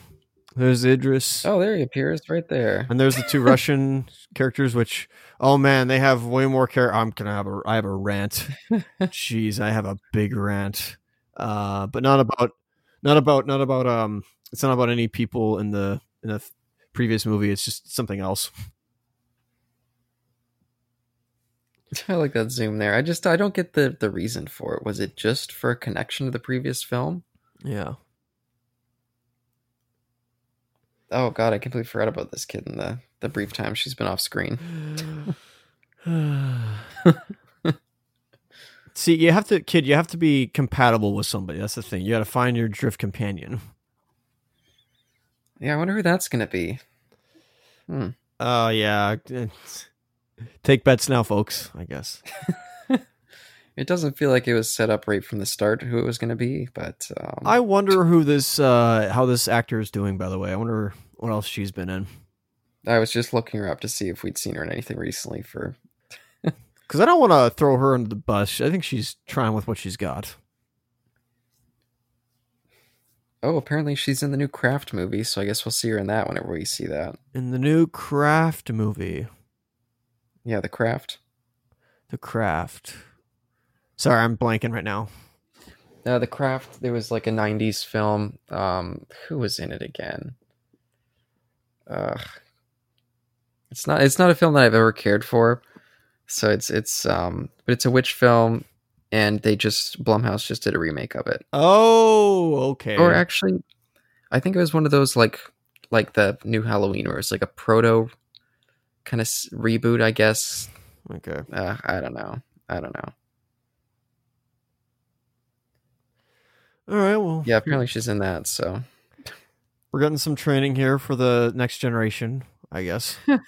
There's Idris. Oh, there he appears right there. And there's the two Russian characters, which oh man, they have way more care. I'm gonna have a I have a rant. Jeez, I have a big rant. Uh, but not about not about not about um. It's not about any people in the in the previous movie. It's just something else. I like that zoom there. I just I don't get the the reason for it. Was it just for a connection to the previous film? Yeah. Oh god, I completely forgot about this kid in the the brief time she's been off screen. See, you have to kid, you have to be compatible with somebody. That's the thing. You got to find your drift companion. Yeah, I wonder who that's going to be. Hmm. Oh, yeah. Take bets now, folks, I guess. it doesn't feel like it was set up right from the start who it was going to be, but um... I wonder who this uh how this actor is doing by the way. I wonder what else she's been in. I was just looking her up to see if we'd seen her in anything recently for cuz I don't want to throw her under the bus. I think she's trying with what she's got. Oh, apparently she's in the new Craft movie, so I guess we'll see her in that whenever we see that. In the new Craft movie. Yeah, The Craft. The Craft. Sorry, I'm blanking right now. No, The Craft. There was like a '90s film. Um, who was in it again? Ugh. It's not. It's not a film that I've ever cared for. So it's it's um, but it's a witch film, and they just Blumhouse just did a remake of it. Oh, okay. Or actually, I think it was one of those like like the new Halloween, where it's like a proto kind of reboot, I guess. Okay. Uh, I don't know. I don't know. All right. Well. Yeah. Apparently, she's in that. So we're getting some training here for the next generation, I guess. oh,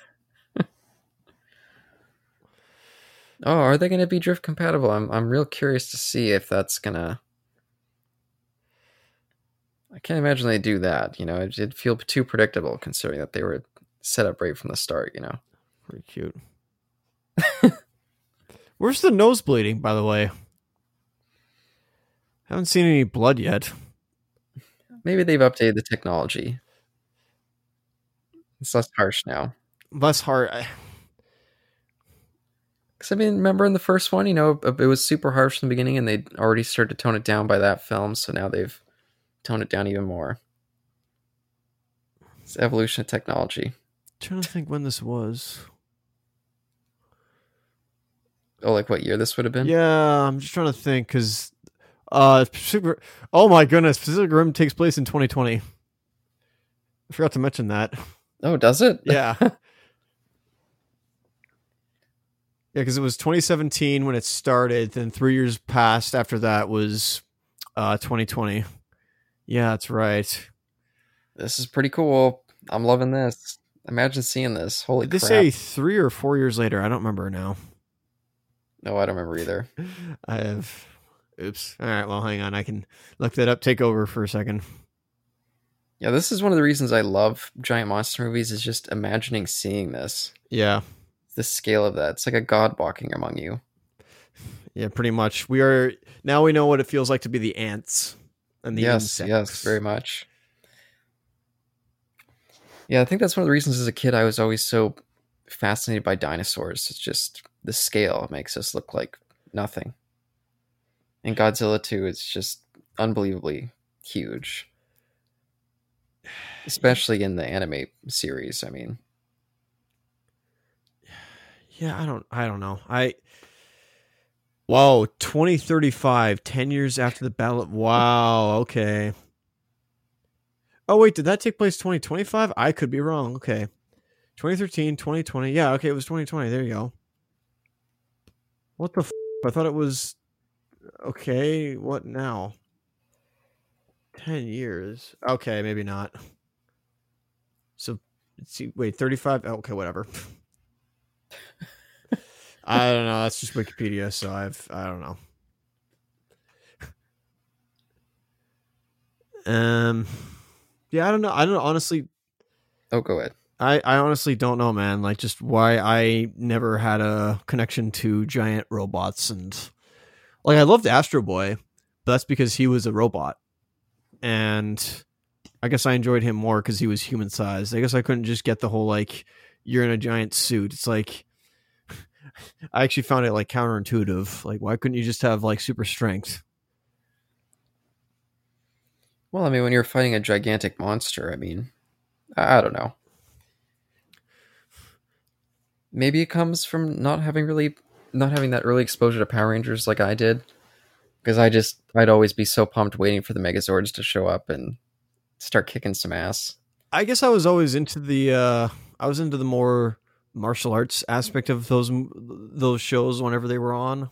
are they going to be drift compatible? I'm I'm real curious to see if that's gonna. I can't imagine they do that. You know, it, it'd feel too predictable considering that they were set up right from the start. You know, pretty cute. Where's the nose bleeding, by the way? Haven't seen any blood yet. Maybe they've updated the technology. It's less harsh now. Less harsh. Because I mean, remember in the first one, you know, uh, it was super harsh in the beginning, and they already started to tone it down by that film. So now they've toned it down even more. It's evolution of technology. I'm trying to think when this was. Oh, like what year this would have been? Yeah, I'm just trying to think because, uh, Pacific, oh my goodness, Pacific Rim takes place in 2020. I forgot to mention that. Oh, does it? Yeah. yeah, because it was 2017 when it started. Then three years passed after that was uh, 2020. Yeah, that's right. This is pretty cool. I'm loving this. Imagine seeing this. Holy Did crap. they say three or four years later? I don't remember now. No, I don't remember either. I have. Oops. All right. Well, hang on. I can look that up. Take over for a second. Yeah, this is one of the reasons I love giant monster movies is just imagining seeing this. Yeah. The scale of that. It's like a god walking among you. Yeah, pretty much. We are now we know what it feels like to be the ants and the insects. yes, insects. yes, very much. Yeah, I think that's one of the reasons as a kid I was always so fascinated by dinosaurs. It's just the scale makes us look like nothing. And Godzilla 2 is just unbelievably huge. Especially in the anime series, I mean. Yeah, I don't I don't know. I Whoa, 2035, 10 years after the battle. Wow, okay. Oh wait, did that take place 2025? I could be wrong. Okay. 2013, 2020. Yeah, okay, it was 2020. There you go. What the f- I thought it was okay, what now? 10 years. Okay, maybe not. So, let's see. Wait, 35. Oh, okay, whatever. I don't know. That's just Wikipedia, so I've I don't know. Um, yeah, I don't know. I don't honestly. Oh, go ahead. I I honestly don't know, man. Like, just why I never had a connection to giant robots and like I loved Astro Boy, but that's because he was a robot, and I guess I enjoyed him more because he was human sized. I guess I couldn't just get the whole like you're in a giant suit. It's like I actually found it like counterintuitive. Like, why couldn't you just have like super strength? Well, I mean, when you're fighting a gigantic monster, I mean, I, I don't know. Maybe it comes from not having really, not having that early exposure to Power Rangers like I did. Because I just, I'd always be so pumped waiting for the Megazords to show up and start kicking some ass. I guess I was always into the, uh I was into the more martial arts aspect of those those shows whenever they were on.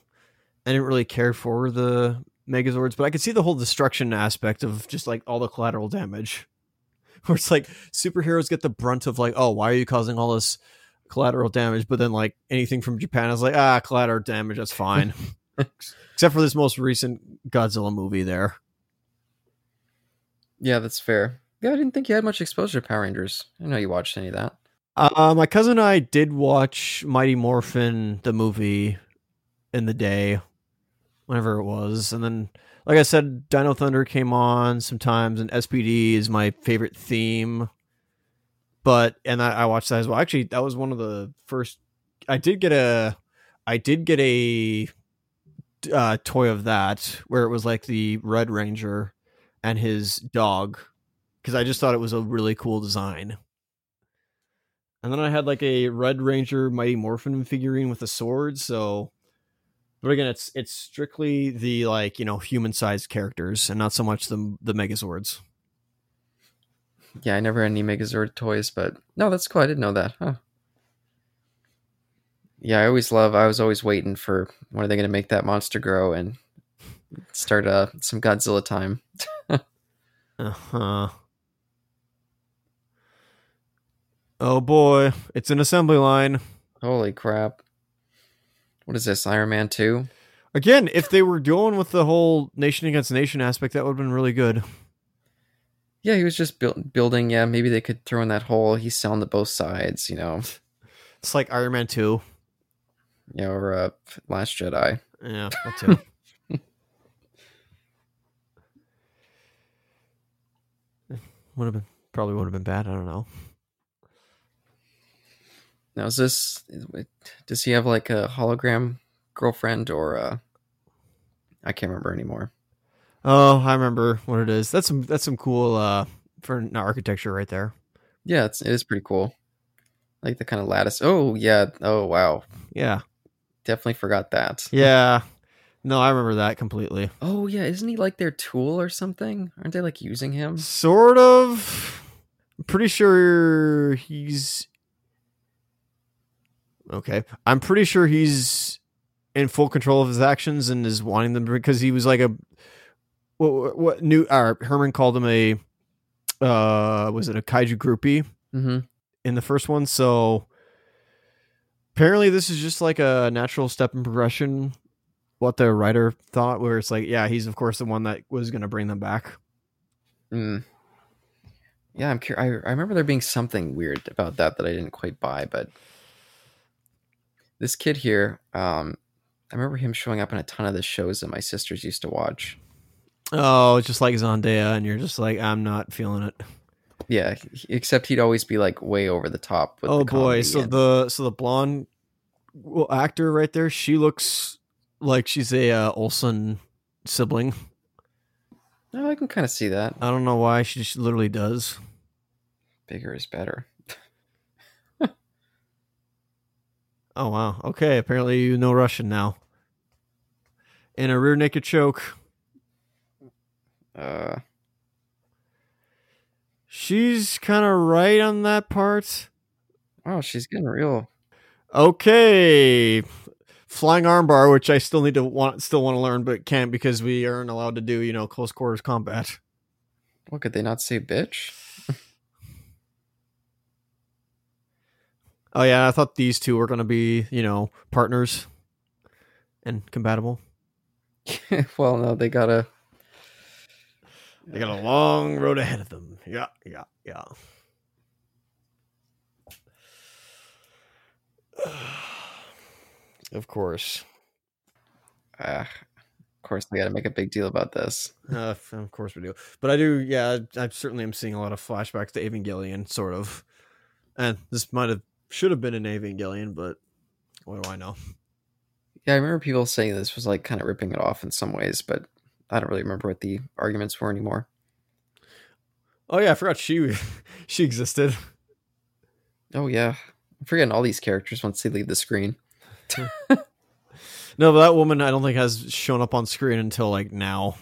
I didn't really care for the Megazords, but I could see the whole destruction aspect of just like all the collateral damage. Where it's like superheroes get the brunt of like, oh, why are you causing all this collateral damage? But then like anything from Japan is like, ah, collateral damage, that's fine. Except for this most recent Godzilla movie there. Yeah, that's fair. Yeah, I didn't think you had much exposure to Power Rangers. I know you watched any of that. Uh, my cousin and I did watch Mighty Morphin the movie in the day, whenever it was, and then, like I said, Dino Thunder came on sometimes, and SPD is my favorite theme. But and I, I watched that as well. Actually, that was one of the first. I did get a, I did get a uh, toy of that where it was like the Red Ranger and his dog, because I just thought it was a really cool design. And then I had like a Red Ranger Mighty Morphin figurine with a sword. So, but again, it's it's strictly the like you know human sized characters and not so much the the Megazords. Yeah, I never had any Megazord toys, but no, that's cool. I didn't know that. Huh. Yeah, I always love. I was always waiting for when are they going to make that monster grow and start uh some Godzilla time. uh huh. Oh boy, it's an assembly line. Holy crap. What is this, Iron Man 2? Again, if they were going with the whole nation against nation aspect, that would have been really good. Yeah, he was just build, building. Yeah, maybe they could throw in that hole. He's selling to both sides, you know. It's like Iron Man 2. Yeah, or uh, Last Jedi. Yeah, that too. would have been probably would have been bad. I don't know. Now, is this does he have like a hologram girlfriend or uh I can't remember anymore. Oh, I remember what it is. That's some that's some cool uh for architecture right there. Yeah, it's it is pretty cool. Like the kind of lattice. Oh yeah. Oh wow. Yeah. Definitely forgot that. Yeah. No, I remember that completely. Oh yeah, isn't he like their tool or something? Aren't they like using him? Sort of. I'm pretty sure he's okay. I'm pretty sure he's in full control of his actions and is wanting them because he was like a what, what new uh, Hermann called him a uh was it a kaiju groupie Mm-hmm. in the first one so apparently this is just like a natural step in progression what the writer thought where it's like yeah he's of course the one that was going to bring them back Mm. Yeah, I'm curious. I, I remember there being something weird about that that I didn't quite buy, but this kid here, um, I remember him showing up in a ton of the shows that my sisters used to watch. Oh it's just like Zendaya and you're just like I'm not feeling it Yeah, except he'd always be like way over the top. With oh the boy so and- the so the blonde actor right there she looks like she's a uh, Olsen sibling no, I can kind of see that. I don't know why she just literally does Bigger is better. Oh wow. Okay, apparently you know Russian now. In a rear naked choke. Uh, She's kind of right on that part. oh, she's getting real. Okay. Flying armbar, which I still need to want still want to learn but can't because we aren't allowed to do, you know, close quarters combat. What could they not say, bitch? Oh yeah, I thought these two were going to be, you know, partners and compatible. well, no, they gotta. They got a long road ahead of them. Yeah, yeah, yeah. of course. Uh, of course, we gotta make a big deal about this. Uh, of course we do. But I do, yeah, I certainly am seeing a lot of flashbacks to Evangelion, sort of. And this might have, should have been an Evangelion, but what do I know? Yeah, I remember people saying this was like kind of ripping it off in some ways, but I don't really remember what the arguments were anymore. Oh, yeah, I forgot she she existed. Oh yeah, I'm forgetting all these characters once they leave the screen. No, but that woman I don't think has shown up on screen until like now.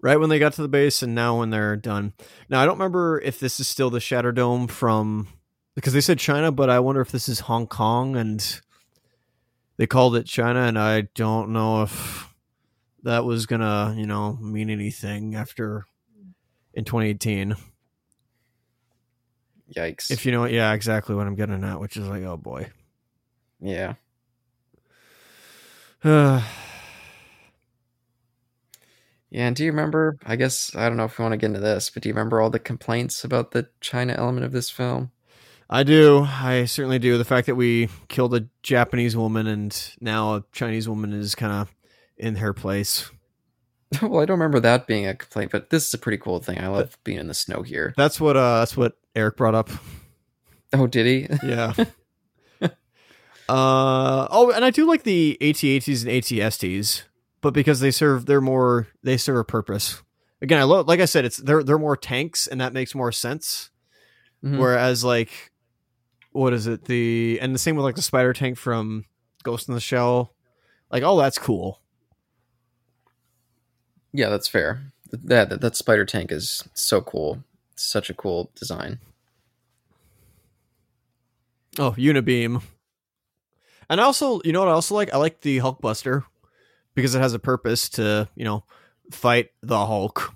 Right when they got to the base and now when they're done. Now I don't remember if this is still the Shatterdome from because they said China, but I wonder if this is Hong Kong and they called it China and I don't know if that was gonna, you know, mean anything after in 2018. Yikes! If you know yeah, exactly what I'm getting at, which is like, oh boy. yeah, yeah. And do you remember? I guess I don't know if you want to get into this, but do you remember all the complaints about the China element of this film? I do. I certainly do. The fact that we killed a Japanese woman and now a Chinese woman is kind of in her place. well, I don't remember that being a complaint, but this is a pretty cool thing. I love being in the snow here. That's what uh that's what Eric brought up. Oh, did he? Yeah. uh oh, and I do like the AT-ATs and AT-STs, but because they serve they're more they serve a purpose. Again, I love like I said it's they're they're more tanks and that makes more sense. Mhm. Whereas like what is it? The and the same with like the spider tank from Ghost in the Shell. Like, oh, that's cool. Yeah, that's fair. That, that that spider tank is so cool. Such a cool design. Oh, Unibeam. And I also, you know what I also like? I like the Hulkbuster because it has a purpose to, you know, fight the Hulk.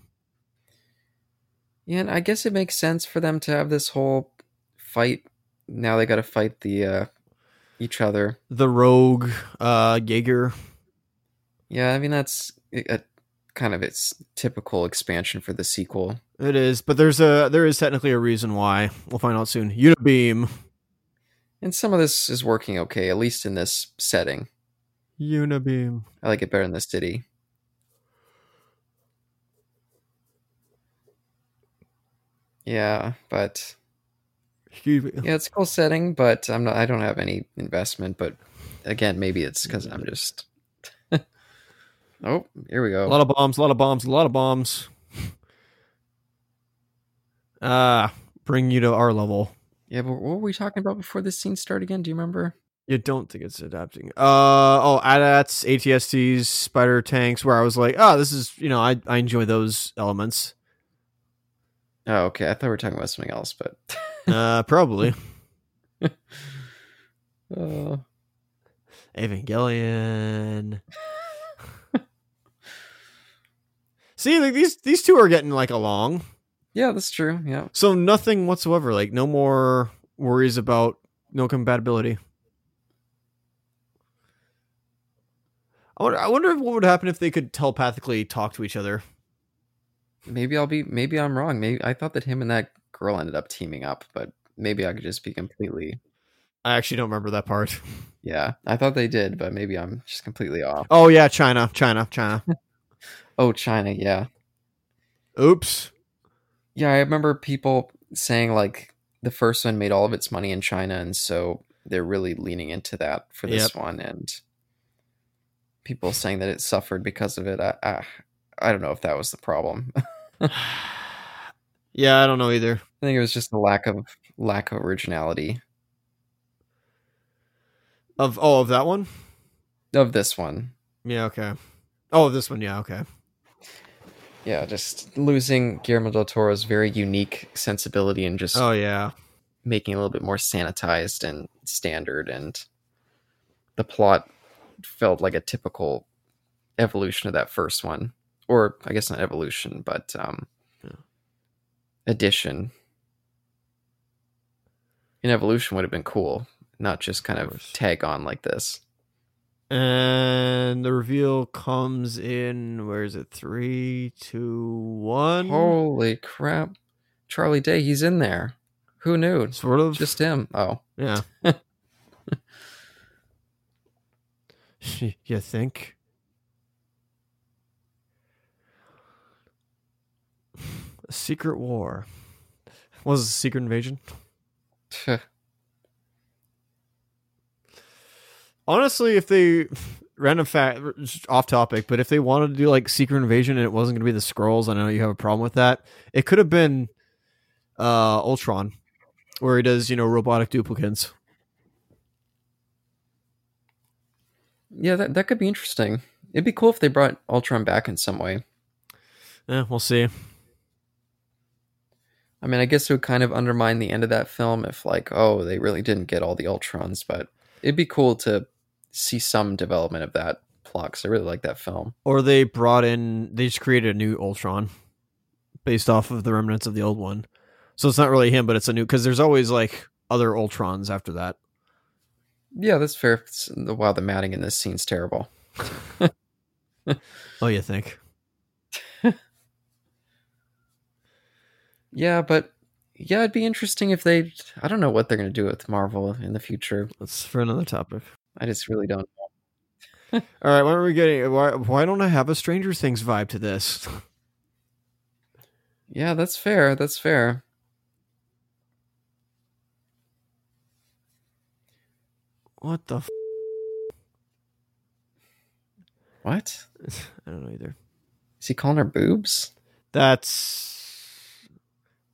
Yeah, and I guess it makes sense for them to have this whole fight. Now they got to fight the uh, each other. The Rogue, uh, Jaeger. Yeah, I mean that's a kind of its typical expansion for the sequel. It is, but there's a there is technically a reason why. We'll find out soon. Unibeam. And some of this is working okay, at least in this setting. Unibeam. I like it better in the city. Yeah, but Excuse me. yeah, it's a cool setting, but I'm not. I don't have any investment. But again, maybe it's because I'm just. Oh, here we go. A lot of bombs, a lot of bombs, a lot of bombs. Ah, bring you to our level. Yeah, but what were we talking about before this scene started again? Do you remember? You don't think it's adapting? Uh oh, AT-ATs, ATSTs, spider tanks. Where I was like, oh, this is you know, I I enjoy those elements. Oh, okay. I thought we were talking about something else, but Uh, probably uh, Evangelion. See, like these these two are getting like along, yeah, that's true. Yeah. so nothing whatsoever. Like no more worries about no compatibility. I wonder, I wonder what would happen if they could telepathically talk to each other. Maybe I'll be. Maybe I'm wrong. Maybe I thought that him and that girl ended up teaming up, but maybe I could just be completely. I actually don't remember that part. Yeah, I thought they did, but maybe I'm just completely off. Oh yeah, China, China, China. Oh, China. Yeah. Oops. Yeah, I remember people saying like the first one made all of its money in China, and so they're really leaning into that for this one, and people saying that it suffered because of it. I, I, I don't know if that was the problem. Yeah, I don't know either. I think it was just a lack of lack of originality Of oh, of that one. of this one. Yeah. Okay. Oh, this one. Yeah. Okay. Yeah, just losing Guillermo del Toro's very unique sensibility and just Oh yeah. making it a little bit more sanitized and standard and the plot felt like a typical evolution of that first one or i guess not evolution but um Yeah. addition an evolution would have been cool not just kind Of of, tag on like this And the reveal comes in. Where is it? Three, two, one. holy crap charlie day he's in there who knew Sort of. just him oh yeah. you think? A secret war. Was it a secret invasion? Honestly, if they random fact off topic, but if they wanted to do like secret invasion and it wasn't going to be the Skrulls, I know you have a problem with that. It could have been uh Ultron, where he does you know robotic duplicates. yeah that, that could be interesting it'd be cool if they brought ultron back in some way Yeah, we'll see. I mean, I guess it would kind of undermine the end of that film if, like, oh, they really didn't get all the Ultrons, but it'd be cool to see some development of that plot because I really like that film. Or they brought in, they just created a new Ultron based off of the remnants of the old one. So it's not really him, but it's a new because there's always like other Ultrons after that. Yeah, that's fair. It's, wow, the matting in this scene's terrible. Oh, you think? Yeah, but yeah, it'd be interesting if they. I don't know what they're going to do with Marvel in the future. That's for another topic. I just really don't. All right, why are we getting? Why, why don't I have a Stranger Things vibe to this? Yeah, that's fair. That's fair. What the? F- What? I don't know either. Is he calling her boobs? That's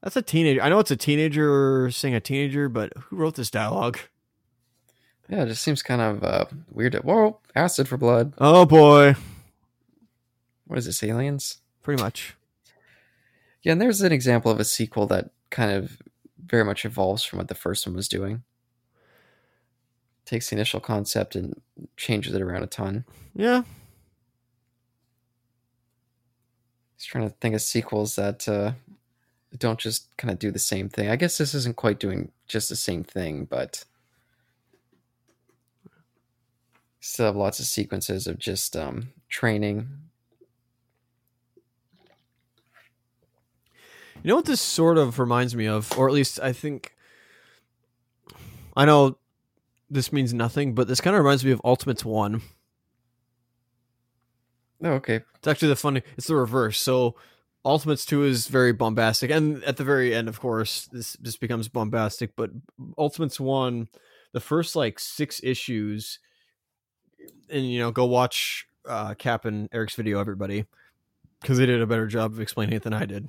that's a teenager. I know it's a teenager saying a teenager, but who wrote this dialogue? Yeah, it just seems kind of uh, weird. Whoa, acid for blood. Oh boy, What is this, aliens? pretty much. Yeah, and there's an example of a sequel that kind of very much evolves from what the first one was doing. Takes the initial concept and changes it around a ton. Yeah, Just trying to think of sequels that uh, don't just kind of do the same thing. I guess this isn't quite doing just the same thing, but still have lots of sequences of just um, training. You know what this sort of reminds me of, or at least I think I know this means nothing, but this kind of reminds me of Ultimates One. Oh, okay. It's actually the funny. It's the reverse. So Ultimates Two is very bombastic, and at the very end, of course, this just becomes bombastic. But Ultimates One, the first like six issues, and you know, go watch uh, Cap and Eric's video, everybody, because they did a better job of explaining it than I did.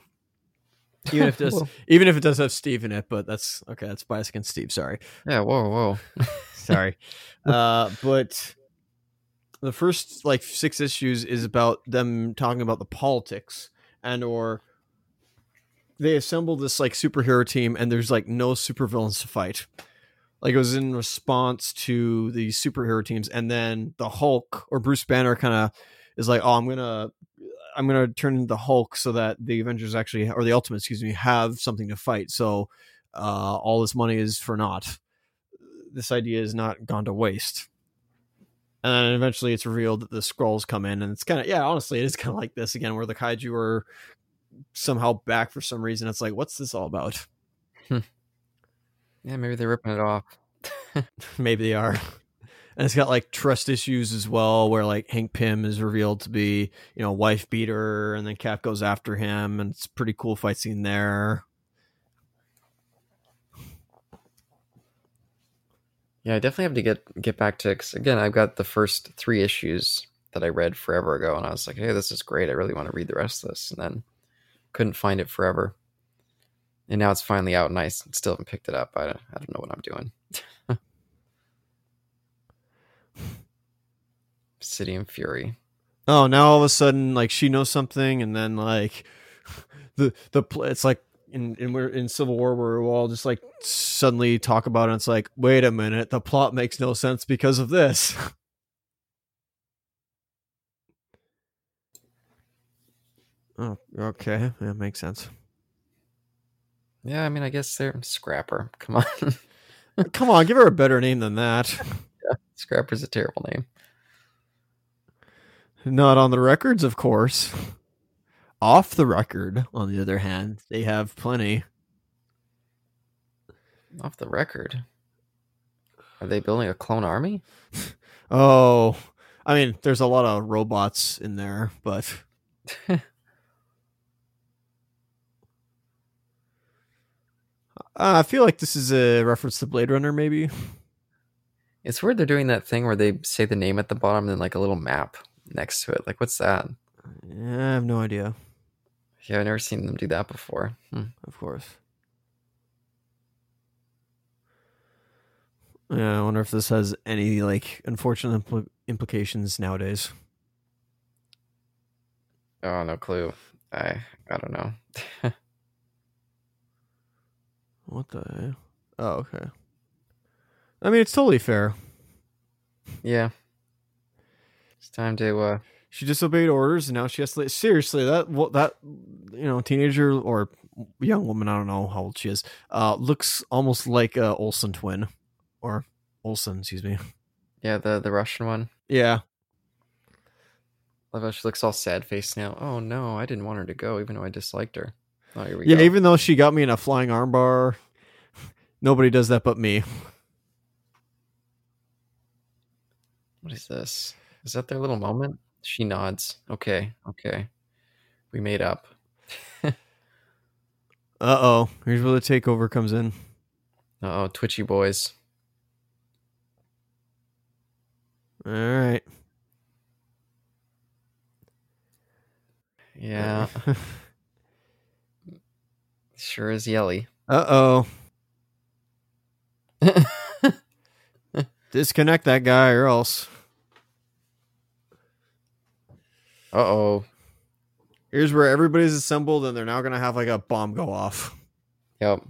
Even if it does, Well, even if it does have Steve in it, but that's okay. That's bias against Steve. Sorry. yeah, whoa, whoa. Sorry. uh, but the first like six issues is about them talking about the politics and or they assemble this like superhero team, and there's like no supervillains to fight. Like it was in response to the superhero teams, and then the Hulk or Bruce Banner kind of is like, "Oh, I'm gonna, I'm gonna turn into Hulk so that the Avengers actually, or the Ultimate, excuse me, have something to fight." So uh, all this money is for naught. This idea is not gone to waste. And then eventually it's revealed that the Skrulls come in, and it's kind of yeah, honestly, it is kind of like this again, where the kaiju are somehow back for some reason. It's like, what's this all about? Yeah, maybe they're ripping it off. Maybe they are. And it's got like trust issues as well, where like Hank Pym is revealed to be, you know, wife beater, and then Cap goes after him, and it's a pretty cool fight scene there. Yeah, I definitely have to get get back to because again, I've got the first three issues that I read forever ago, and I was like, "Hey, this is great. I really want to read the rest of this," and then couldn't find it forever. And now it's finally out, and I still haven't picked it up. I don't, I don't know what I'm doing. City and Fury. Oh, now all of a sudden, like she knows something, and then like the the it's like in in we're in Civil War where we'll all just like suddenly talk about it. And it's like, wait a minute, the plot makes no sense because of this. oh, okay, yeah, makes sense. Yeah, I mean, I guess they're Scrapper. Come on, Come on, give her a better name than that. yeah, Scrapper's a terrible name. Not on the records, of course. Off the record, on the other hand, they have plenty. Off the record, are they building a clone army? Oh, I mean, there's a lot of robots in there, but Uh, I feel like this is a reference to Blade Runner, maybe. It's weird they're doing that thing where they say the name at the bottom and then like a little map next to it. Like, what's that? Yeah, I have no idea. Yeah, I've never seen them do that before. Hmm. Of course. Yeah, I wonder if this has any like unfortunate impl- implications nowadays. Oh, no clue. I I don't know. What the? hell? Oh, okay. I mean, it's totally fair. yeah, it's time to. uh She disobeyed orders, and now she has to. Seriously, that what that you know teenager or young woman, I don't know how old she is, uh, looks almost like a Olsen twin, or Olsen, excuse me. Yeah, the the Russian one. Yeah, Love how she looks all sad faced now. Oh no, I didn't want her to go, even though I disliked her. Oh, here we yeah. go. Even though she got me in a flying armbar, nobody does that but me. What is this? Is that their little moment? She nods. Okay, okay. We made up. Uh oh. Here's where the takeover comes in. Oh, twitchy boys. All right. Yeah, sure is yelly. Uh oh. Disconnect that guy or else. Uh oh. Here's where everybody's assembled and they're now gonna have like a bomb go off. Yep.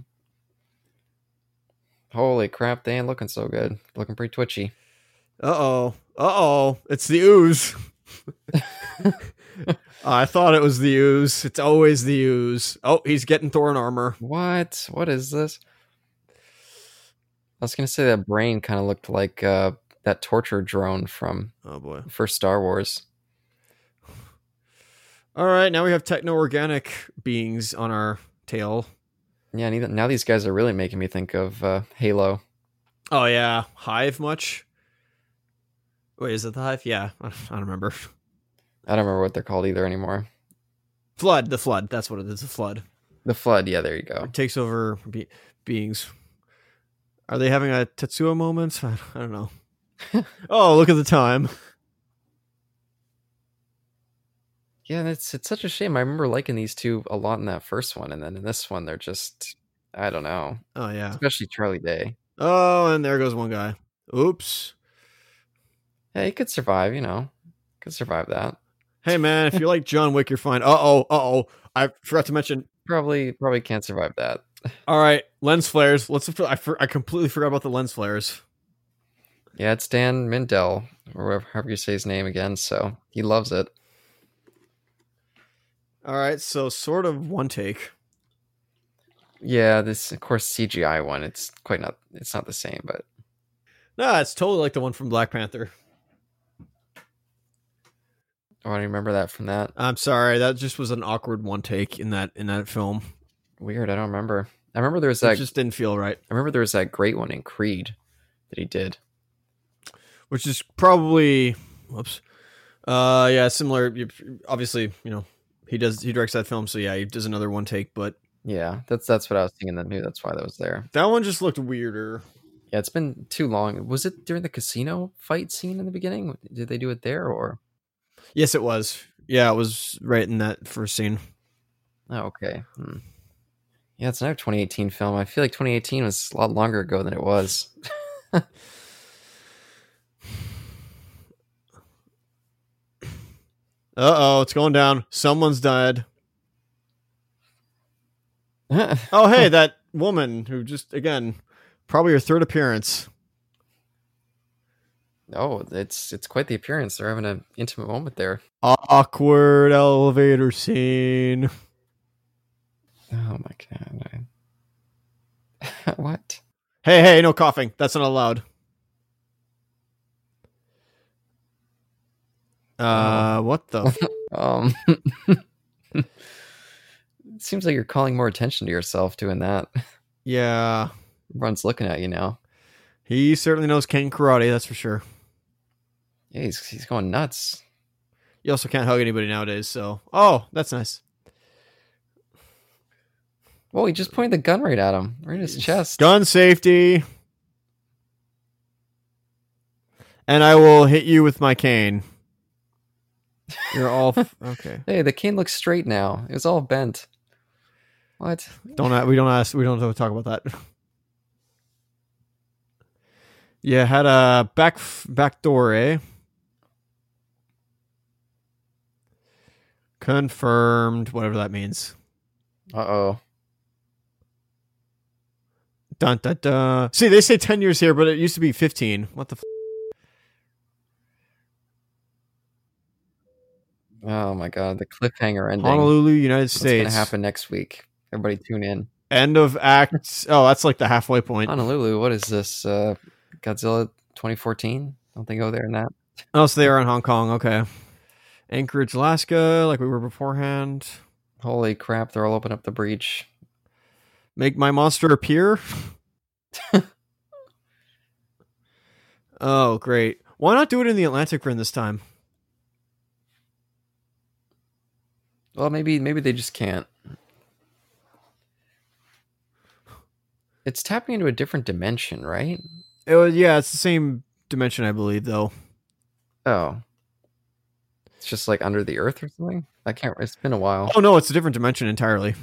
Holy crap, they ain't looking so good. Looking pretty twitchy. Uh oh. Uh oh. It's the ooze. I thought it was the ooze. It's always the ooze. Oh, he's getting Thorin armor. What? What is this? I was gonna say that brain kind of looked like uh, that torture drone from Oh boy. first Star Wars. All right, now we have techno organic beings on our tail. Yeah, now these guys are really making me think of uh, Halo. Oh yeah, hive much? Wait, is it the hive? Yeah, I don't remember. I don't remember what they're called either anymore. Flood, the flood. That's what it is. The flood. The Flood. Yeah, there you go. It takes over be- beings. Are they having a Tetsuo moment? I don't know. oh, look at the time. Yeah, it's it's such a shame. I remember liking these two a lot in that first one, and then in this one, they're just I don't know. Oh yeah. Especially Charlie Day. Oh, and there goes one guy. Oops. Yeah, he could survive. You know, could survive that. Hey man, if you're like John Wick, you're fine. Uh oh. Uh oh. I forgot to mention probably probably can't survive that. All right, lens flares. Let's. I, for, I completely forgot about the lens flares. Yeah, it's Dan Mindel, or however you say his name again. So he loves it. All right, so sort of one take. Yeah, this of course CGI one. It's quite not. It's not the same, but no, it's totally like the one from Black Panther. Oh, I remember that from that. I'm sorry, that just was an awkward one take in that in that film. Weird. I don't remember. I remember there was that. It just didn't feel right. I remember there was that great one in Creed that he did, which is probably whoops. Uh, yeah, similar. Obviously, you know, he does he directs that film, so yeah, he does another one take. But yeah, that's that's what I was thinking. That maybe that's why that was there. That one just looked weirder. Yeah, it's been too long. Was it during the casino fight scene in the beginning? Did they do it there or? Yes, it was. Yeah, it was right in that first scene. Oh, okay. Hmm. Yeah, it's another 2018 film. I feel like 2018 was a lot longer ago than it was. uh oh, it's going down. Someone's died. oh, hey, that woman who just, again, probably her third appearance. Oh, it's it's quite the appearance. They're having an intimate moment there. Awkward elevator scene. Oh my god. what? Hey, hey, no coughing. That's not allowed. Uh, what the? um, it seems like you're calling more attention to yourself doing that. Yeah, everyone's looking at you now. He certainly knows Ken karate. That's for sure. Yeah, he's he's going nuts. You also can't hug anybody nowadays, so oh, that's nice. Well, he just pointed the gun right at him, right in his chest. Gun safety. And I will hit you with my cane. You're all f- okay. Hey, the cane looks straight now. It was all bent. What? Don't we don't ask. We don't talk about that. Yeah, had a back back door, eh? Confirmed, whatever that means. Uh oh. Dun dun dun. See, they say ten years here, but it used to be fifteen. What the? F- oh my god, the cliffhanger ending. Honolulu, United States. What's gonna happen next week? Everybody tune in. End of act. oh, that's like the halfway point. Honolulu. What is this? Uh, Godzilla 2014? Don't they go there in that? Oh, so they are in Hong Kong. Okay. Anchorage, Alaska, like we were beforehand. Holy crap! They're all open up the breach. Make my monster appear. oh, great! Why not do it in the Atlantic Rim this time? Well, maybe maybe they just can't. It's tapping into a different dimension, right? It was yeah, it's the same dimension, I believe, though. Oh, it's just like under the earth or something. I can't. It's been a while. Oh no, it's a different dimension entirely.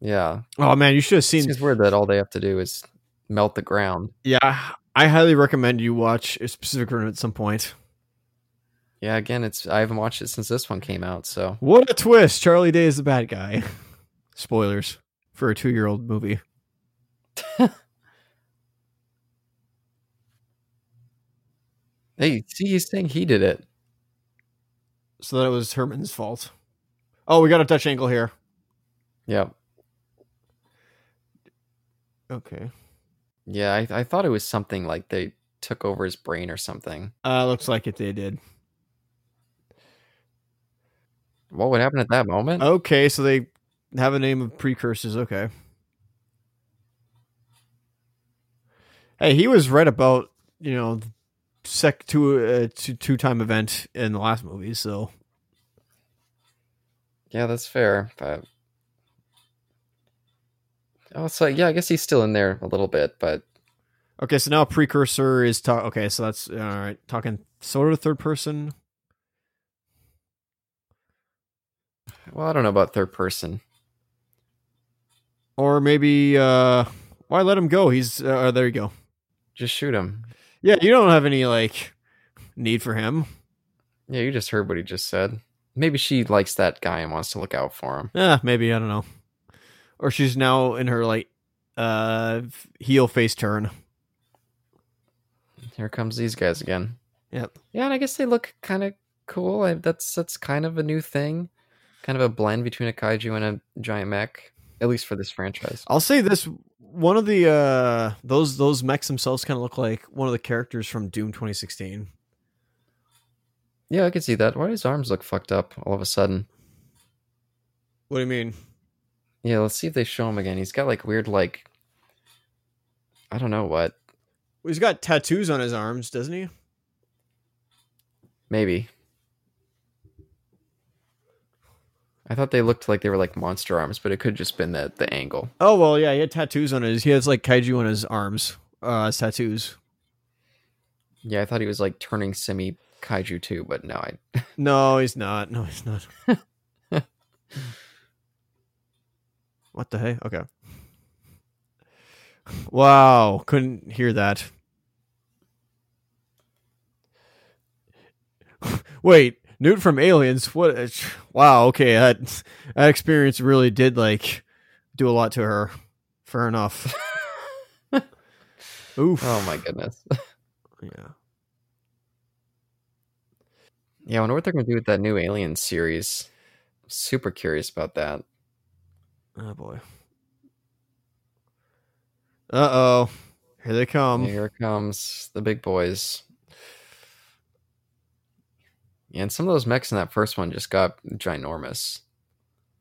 Yeah. Oh man, you should have seen. It's weird that all they have to do is melt the ground. Yeah, I highly recommend you watch a specific room at some point. Yeah, again, it's I haven't watched it since this one came out. So what a twist! Charlie Day is the bad guy. Spoilers for a two-year-old movie. Hey, see, he's saying he did it. So that it was Hermann's fault. Oh, we got a Dutch angle here. Yeah. Okay. Yeah, I, I thought it was something like they took over his brain or something. Uh, looks like it they did. What would happen at that moment? Okay, so they have a name of precursors. Okay. Hey, he was right about you know sec two uh, two two time event in the last movie. So yeah, that's fair. But oh, so yeah, I guess he's still in there a little bit, but okay. So now precursor is talk. Okay, so that's all right. Talking sort of third person. Well, I don't know about third person. Or maybe uh why let him go? He's uh, there you go. Just shoot him. Yeah, you don't have any like need for him. Yeah, you just heard what he just said. Maybe she likes that guy and wants to look out for him. Yeah, maybe I don't know. or she's now in her like uh heel face turn. Here comes these guys again. Yep. Yeah, and I guess they look kind of cool. I, that's that's kind of a new thing, kind of a blend between a kaiju and a giant mech, at least for this franchise. I'll say this: one of the uh those those mechs themselves kind of look like one of the characters from Doom 2016. Yeah, I can see that. Why do his arms look fucked up all of a sudden? What do you mean? Yeah, let's see if they show him again. He's got like weird, like I don't know what. Well, he's got tattoos on his arms, doesn't he? Maybe. I thought they looked like they were like monster arms, but it could just been the the angle. Oh well, yeah, he had tattoos on his. He has like kaiju on his arms. Uh, tattoos. Yeah, I thought he was like turning semi kaiju too, but no, I No, he's not. No, he's not. what the hey? Okay. Wow, couldn't hear that. Wait, Newt from Aliens. What? Wow. Okay, that that experience really did like do a lot to her. Fair enough. Oof. Oh my goodness. Yeah. Yeah, I wonder what they're gonna do with that new Alien series. Super curious about that. Oh boy. Uh oh. Here they come. Here comes the big boys. And some of those mechs in that first one just got ginormous.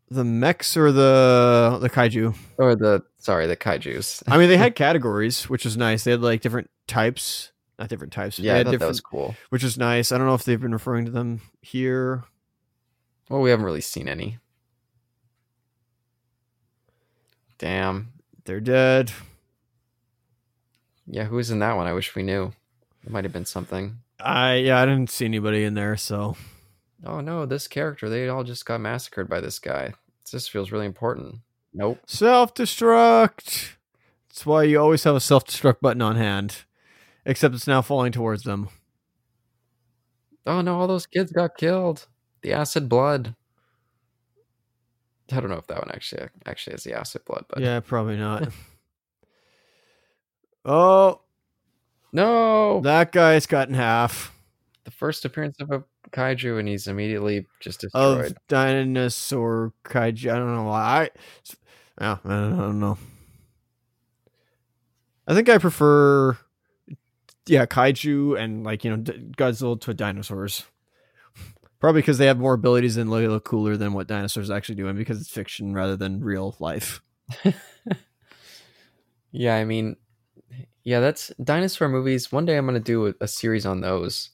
The mechs or the the kaiju? Or the sorry, the kaiju's. I mean, they had categories, which was nice. They had like different types, not different types. Yeah, I thought that was cool. which is nice. I don't know if they've been referring to them here. Well, we haven't really seen any. Damn. They're dead. Yeah, who was in that one? I wish we knew. It might have been something. I yeah, I didn't see anybody in there, so Oh no, this character, they all just got massacred by this guy. This feels really important. Nope. self destruct. That's why you always have a self destruct button on hand, except it's now falling towards them. Oh no, all those kids got killed. The acid blood. I don't know if that one actually actually has the acid blood, but Yeah, probably not. oh, no. that guy's cut in half. the first appearance of a kaiju, and he's immediately just Of destroyed. dinosaur kaiju. I don't know why. I, yeah, I don't, know. I think I prefer, yeah, kaiju and like you know d- Godzilla to dinosaurs. Probably because they have more abilities and look, look cooler than what dinosaurs actually do, and because it's fiction rather than real life. Yeah, I mean, yeah, that's dinosaur movies. One day I'm gonna do a, a series on those.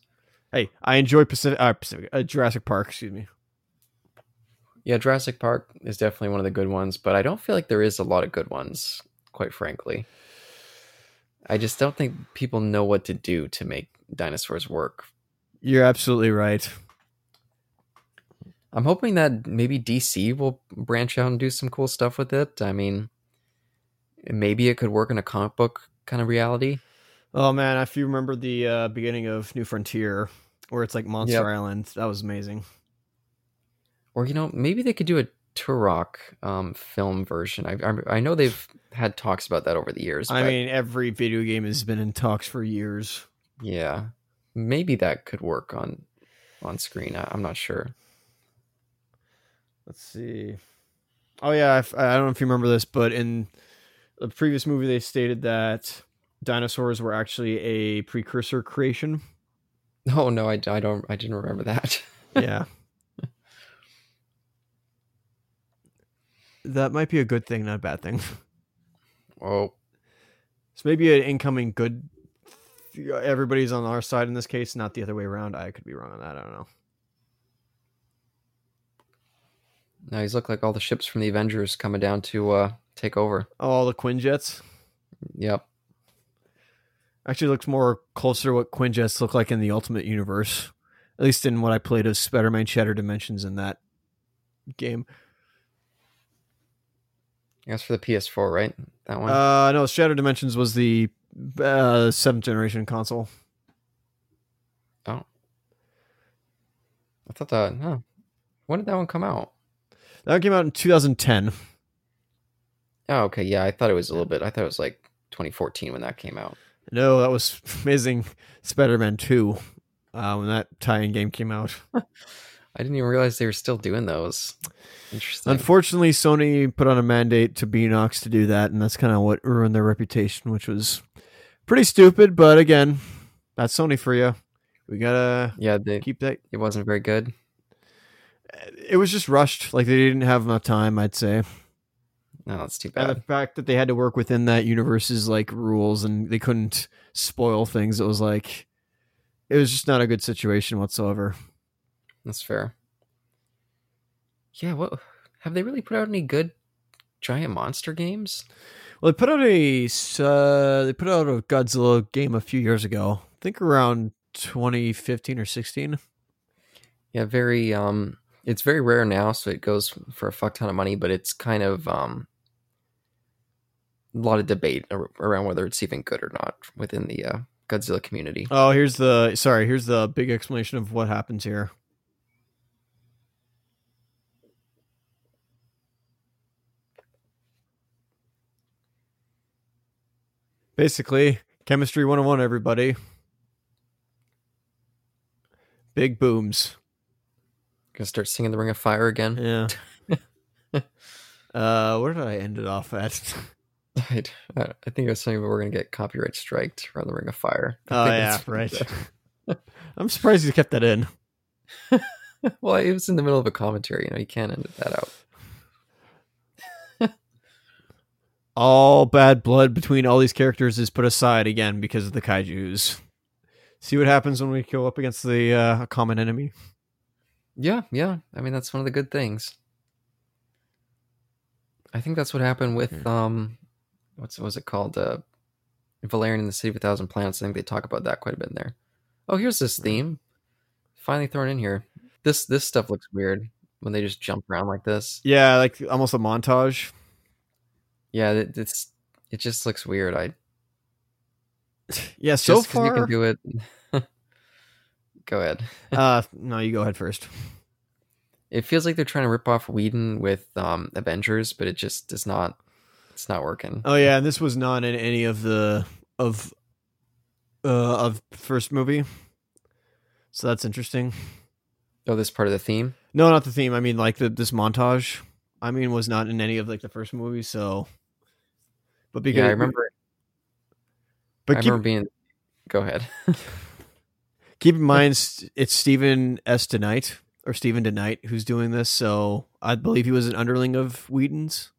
Hey, I enjoy Pacific, uh, Pacific uh, Jurassic Park. Excuse me. Yeah, Jurassic Park is definitely one of the good ones, but I don't feel like there is a lot of good ones, quite frankly. I just don't think people know what to do to make dinosaurs work. You're absolutely right. I'm hoping that maybe DC will branch out and do some cool stuff with it. I mean, maybe it could work in a comic book kind of reality. Oh man, if you remember the uh, beginning of New Frontier, where it's like Monster Yep. Island, that was amazing. Or you know, maybe they could do a Turok um, film version. I, I I know they've had talks about that over the years. I mean, every video game has been in talks for years. yeah, maybe that could work on on screen. I, I'm not sure. Let's see. Oh yeah, if- I don't know if you remember this, but in the previous movie, they stated that dinosaurs were actually a precursor creation. Oh no, I, I don't. I didn't remember that. yeah. That might be a good thing, not a bad thing. oh, So maybe an incoming good. Everybody's on our side in this case, not the other way around. I could be wrong on that. I don't know. now he's look like all the ships from the Avengers coming down to uh, take over. Oh, all the Quinjets. Yep. Actually, looks more closer to what Quinjets look like in the Ultimate Universe. At least in what I played of Spider-Man Shatter Dimensions in that game. That's for the PS4, right? That one. Uh, no, Shatter Dimensions was the uh, seventh generation console. oh, I thought that. Huh. When did that one come out? That came out in 2010. Oh, okay. Yeah, I thought it was a little bit. I thought it was like 2014 when that came out. No, that was Amazing Spider-Man Two uh, when that tie-in game came out. I didn't even realize they were still doing those. Interesting. Unfortunately, Sony put on a mandate to Beenox to do that, and that's kind of what ruined their reputation, which was pretty stupid. But again, that's Sony for you. We gotta yeah, they, keep that. it wasn't very good. It was just rushed. Like they didn't have enough time, I'd say. No, that's too And bad. the fact that they had to work within that universe's like rules and they couldn't spoil things, it was like it was just not a good situation whatsoever. That's fair. Yeah, what have they really put out any good giant monster games? Well, they put out a uh, they put out a Godzilla game a few years ago. I think around 2015 or 16. Yeah, very um it's very rare now, so it goes for a fuck ton of money, but it's kind of um a lot of debate around whether it's even good or not within the uh, Godzilla community. Oh, here's the sorry, here's the big explanation of what happens here. Basically, chemistry 101 everybody. Big booms. Gonna start singing the Ring of Fire again. Yeah. uh where did I end it off at? I, I think it was something we're gonna get copyright striked around the Ring of Fire. I oh yeah, right. I'm surprised you kept that in. well, it was in the middle of a commentary. You know, you can't edit that out. all bad blood between all these characters is put aside again because of the kaijus. See what happens when we go up against the uh, common enemy. Yeah, yeah. I mean, that's one of the good things. I think that's what happened with um, what's what was it called? Uh, Valerian in the City of a Thousand Planets. I think they talk about that quite a bit in there. Oh, here's this theme. Finally thrown in here. This this stuff looks weird when they just jump around like this. Yeah, like almost a montage. Yeah, it, it's it just looks weird. I Yeah, so just far. you can do it. Go ahead. uh, no, you go ahead first. It feels like they're trying to rip off Whedon with um, Avengers, but it just does not. It's not working. Oh yeah, and this was not in any of the of uh of first movie. So that's interesting. Oh, this part of the theme. No, not the theme. I mean, like the this montage. I mean, was not in any of like the first movie. So, but because yeah, I remember. but I keep, remember being. Go ahead. keep in mind it's Steven S. DeKnight or Steven DeKnight who's doing this. So I believe he was an underling of Whedon's.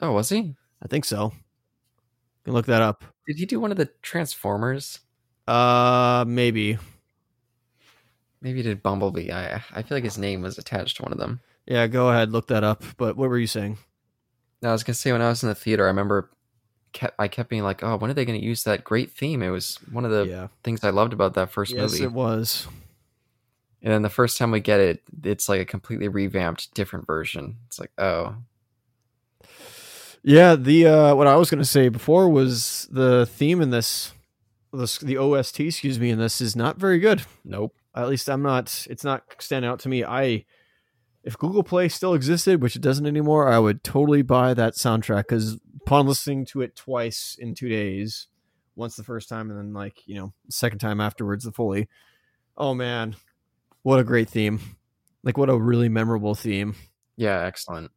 Oh, was he? I think so. You can look that up. Did he do one of the Transformers? Uh, maybe. Maybe he did Bumblebee. I I feel like his name was attached to one of them. Yeah, go ahead, look that up. But what were you saying? I was gonna say when I was in the theater, I remember kept I kept being like, "Oh, when are they gonna use that great theme?" It was one of the yeah, things I loved about that first yes, movie. it was. And then the first time we get it, it's like a completely revamped, different version. It's like, oh, Yeah, the uh, what I was gonna say before was the theme in this, this the OST, excuse me, in this is not very good. nope. At least I'm not. It's not standing out to me. I, if Google Play still existed, which it doesn't anymore, I would totally buy that soundtrack because upon listening to it twice in two days, once the first time and then like you know second time afterwards the fully, oh man, what a great theme! Like what a really memorable theme. Yeah, excellent.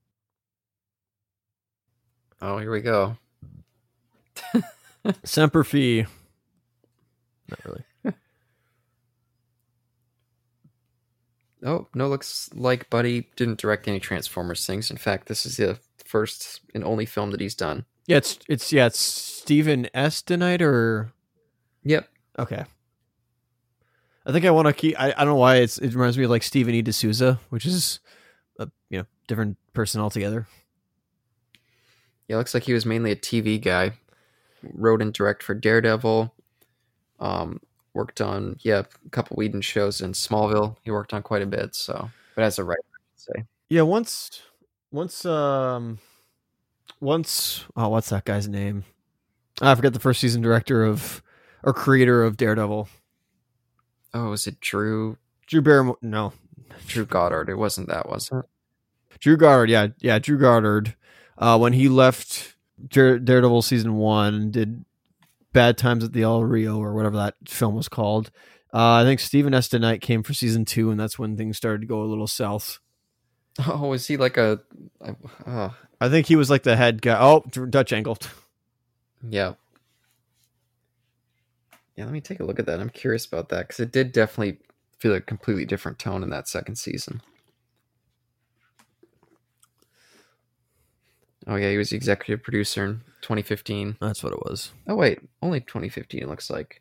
Oh, here we go. Semper Fi. Not really. Oh, no, looks like Buddy didn't direct any Transformers things. In fact, this is the first and only film that he's done. Yeah, it's it's yeah, it's Steven S. DeKnight or Yep. okay. I think I want to keep. I, I don't know why it's it reminds me of like Stephen E. D'Souza, which is a you know different person altogether. Yeah, looks like he was mainly a TV guy. Wrote and direct for Daredevil. Um, worked on yeah a couple Whedon shows in Smallville. He worked on quite a bit. So, but as a writer, I should say. Yeah, once once um once oh what's that guy's name? I forget the first season director of or creator of Daredevil. Oh, is it Drew Drew Barrymore. No, Drew Goddard? It wasn't that, was it? Drew Goddard. Yeah, yeah, Drew Goddard uh, when he left Dare- Daredevil season one, did Bad Times at the El Rio or whatever that film was called. Uh, I think Steven S. DeKnight came for season two, and that's when things started to go a little south. Oh, is he like a? Uh, I think he was like the head guy. Oh, Dutch angle. yeah. Yeah, let me take a look at that. I'm curious about that because it did definitely feel a completely different tone in that second season. Oh yeah, he was the executive producer in 2015. That's what it was. Oh wait, only 2015 it looks like.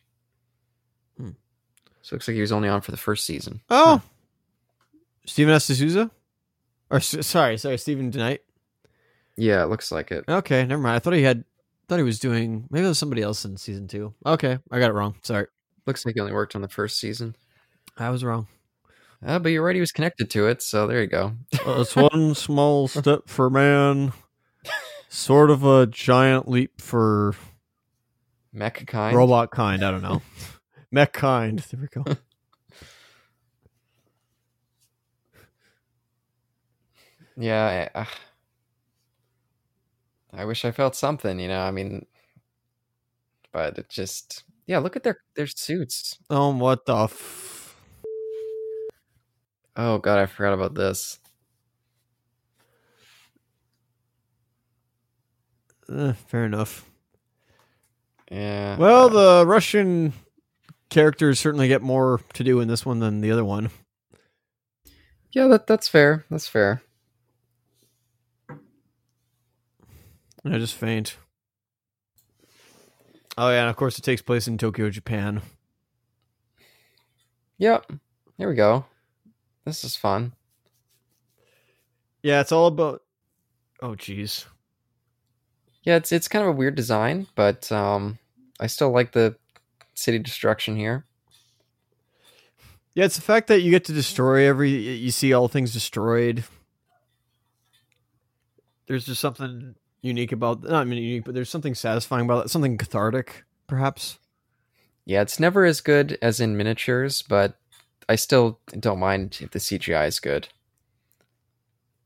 Hmm. So it looks like he was only on for the first season. Oh, Stephen S. D'Souza, or sorry, sorry, Steven DeKnight. Yeah, it looks like it. Okay, never mind. I thought he had. Thought he was doing. Maybe it was somebody else in season two. Okay, I got it wrong. Sorry, Looks like he only worked on the first season. I was wrong. Uh, but you're right, he was connected to it, so there you go. it's one small step for man, sort of a giant leap for mech kind. robot kind. I don't know. Mech kind. There we go. Yeah, I, uh, I wish I felt something, you know. I mean, but it just yeah. Look at their their suits. Oh, what the? F- Oh god, I forgot about this. Eh, fair enough. Yeah. Well, uh, the Russian characters certainly get more to do in this one than the other one. yeah, that that's fair. That's fair. I just faint. Oh yeah, and of course it takes place in Tokyo, Japan. Yep. Here we go. This is fun. Yeah, it's all about. Oh jeez. Yeah, it's it's kind of a weird design, but um, I still like the city destruction here. Yeah, it's the fact that you get to destroy every. You see all things destroyed. There's just something unique about. Not I mean unique, but there's something satisfying about it. Something cathartic, perhaps. Yeah, it's never as good as in miniatures, but I still don't mind if the CGI is good.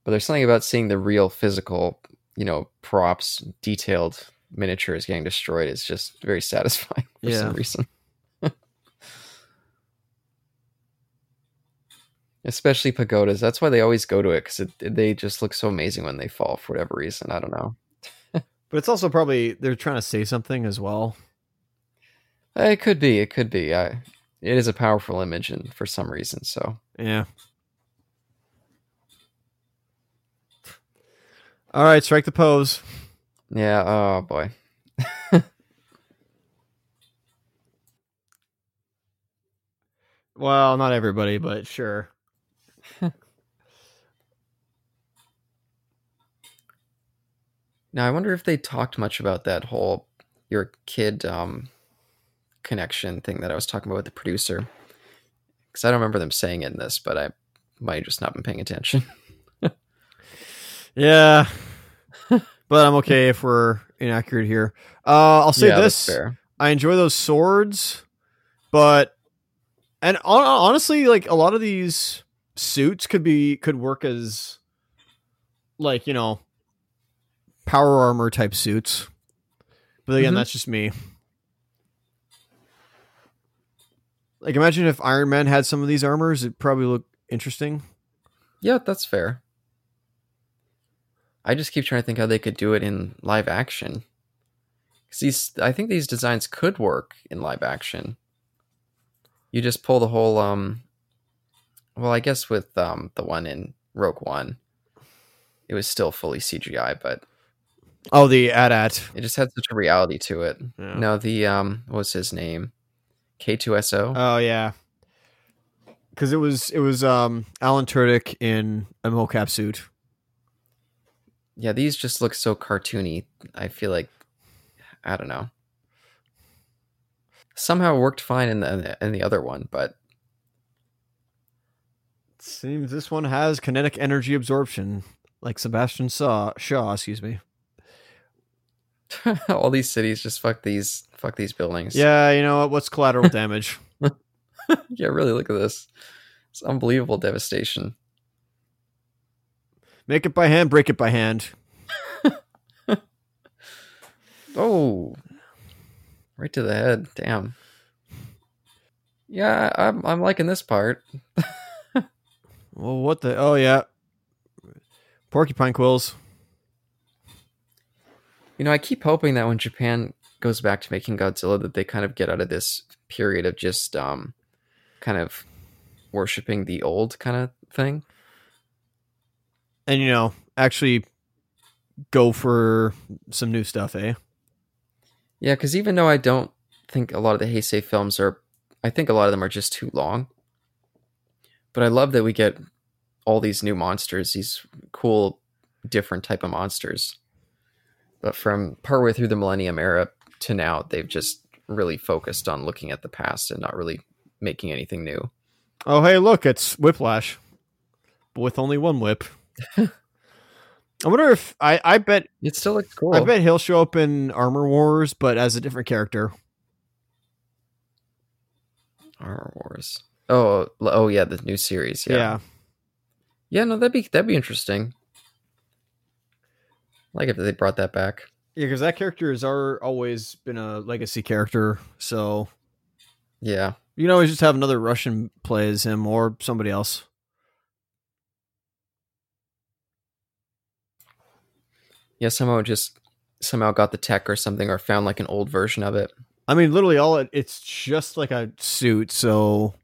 But there's something about seeing the real physical, you know, props, detailed miniatures getting destroyed is just very satisfying for Yeah. some reason. Especially pagodas. That's why they always go to it because they just look so amazing when they fall for whatever reason. I don't know. But it's also probably they're trying to say something as well. It could be. It could be. I, it is a powerful image, and for some reason, so Yeah. All right, strike the pose. yeah. Oh boy. Well, not everybody, but sure. Now I wonder if they talked much about that whole your kid um, connection thing that I was talking about with the producer. Because I don't remember them saying it in this, but I might have just not been paying attention. Yeah. but I'm okay if we're inaccurate here. Uh, I'll say yeah, this. I enjoy those swords, but and hon- honestly, like a lot of these suits could be could work as like you know power armor type suits. But again, Mhm. that's just me. Like, imagine if Iron Man had some of these armors; it'd probably look interesting. Yeah, that's fair. I just keep trying to think how they could do it in live action. 'Cause these, I think these designs could work in live action. You just pull the whole, um, well, I guess with um the one in Rogue One, it was still fully CGI, but Oh, the AT-AT. it just had such a reality to it. Yeah. No, the um, what was his name? K2SO. Oh yeah, because it was it was um Alan Tudyk in a mocap suit. Yeah, these just look so cartoony. I feel like I don't know. Somehow it worked fine in the in the other one, but Seems this one has kinetic energy absorption, like Sebastian saw Shaw, excuse me. all these cities just fuck these fuck these buildings. Yeah, you know what? What's collateral damage? yeah, really look at this. It's unbelievable devastation. Make it by hand, break it by hand. Oh, right to the head. Damn. Yeah, I'm I'm liking this part. Well, what the? Oh yeah, porcupine quills. You know, I keep hoping that when Japan goes back to making Godzilla, that they kind of get out of this period of just um, kind of worshiping the old kind of thing. And you know actually go for some new stuff eh Yeah, because even though I don't think a lot of the Heisei films are, I think a lot of them are just too long. But I love that we get all these new monsters, these cool, different type of monsters. But from partway through the Millennium era to now, they've just really focused on looking at the past and not really making anything new. oh hey look it's whiplash but with only one whip i wonder if i i bet It still looks cool. i bet he'll show up in armor wars but as a different character Armor Wars. Oh, oh yeah, the new series. Yeah. yeah, yeah, no, that'd be that'd be interesting. Like if they brought that back. yeah because that character has always been a legacy character so Yeah. you can always just have another russian play as him or somebody else Yeah, somehow just somehow got the tech or something or found like an old version of it. I mean, literally, all it, it's just like a suit, so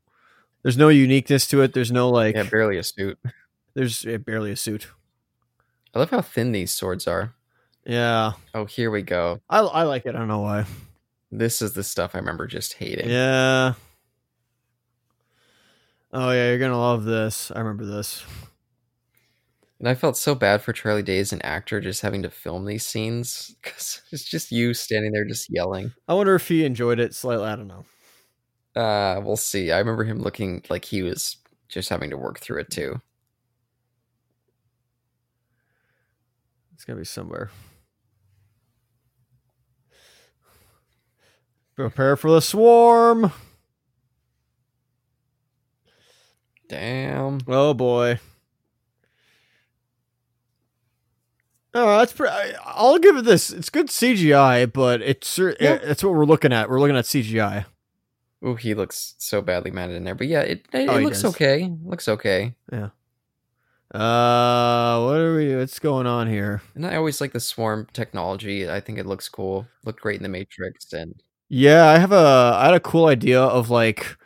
there's no uniqueness to it. There's no like, Yeah, barely a suit. there's eh, barely a suit. I love how thin these swords are. Yeah, Oh, here we go. I I like it. I don't know why. This is the stuff I remember just hating. Yeah. Oh yeah, you're gonna love this. I remember this. And I felt so bad for Charlie Day as an actor just having to film these scenes because it's just you standing there just yelling. I wonder if he enjoyed it slightly. I don't know. Uh, we'll see. I remember him looking like he was just having to work through it too. It's gonna be somewhere. Prepare for the swarm. Damn. Oh boy. Oh, that's pretty. I'll give it this. It's good CGI, but it's Yeah. it's what we're looking at. We're looking at CGI. Oh, he looks so badly matted in there. But yeah, it it, Oh, it looks does. okay. Looks okay. Yeah. Uh, what are we? What's going on here? And I always like the swarm technology. I think it looks cool. Looked great in the Matrix and Yeah, I have a. I had a cool idea of like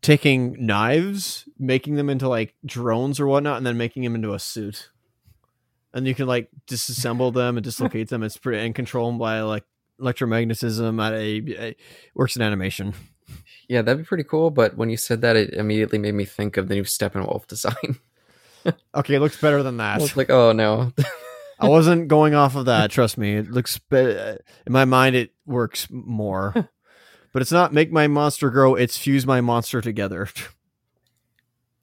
taking knives, making them into like drones or whatnot, and then making them into a suit. And you can like disassemble them and dislocate them. It's pretty and control them by like electromagnetism. At a, a works in animation. yeah, that'd be pretty cool. But when you said that, it immediately made me think of the new Steppenwolf design. Okay, it looks better than that. was like, oh no. I wasn't going off of that. Trust me, it looks be- in my mind. It works more, but it's not make my monster grow. It's fuse my monster together.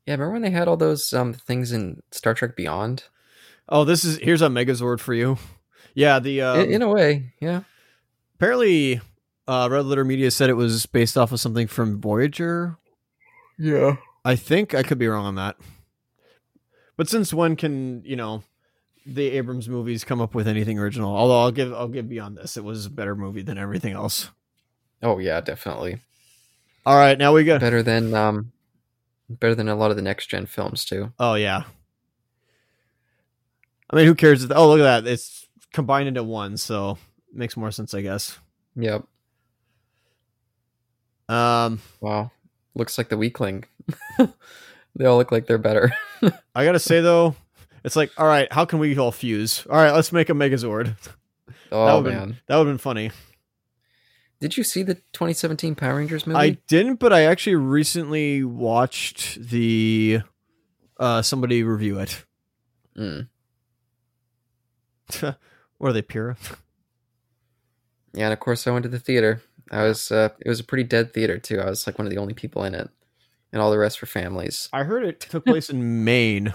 yeah, remember when they had all those um things in Star Trek Beyond? Oh, this is here's a Megazord for you. Yeah, the um, in, in a way, yeah. apparently uh, Red Letter Media said it was based off of something from Voyager. Yeah. I think I could be wrong on that. But since when can you know the Abrams movies come up with anything original? Although I'll give I'll give beyond this, it was a better movie than everything else. Oh yeah, definitely. All right, now we got. Better than um better than a lot of the next gen films too. Oh yeah. I mean, who cares? if- Oh, look at that! It's combined into one, so makes more sense, I guess. Yep. Um, Wow. Looks like the weakling. they all look like they're better. I gotta say though, it's like, all right, how can we all fuse? All right, let's make a Megazord. Oh would've man. That would have been funny. Did you see the 2017 Power Rangers movie? I didn't, but I actually recently watched the uh somebody review it. Mm. what are they pure? Yeah, and of course I went to the theater. I was uh it was a pretty dead theater too. I was like one of the only people in it. And all the rest were families. I heard it took place in Maine.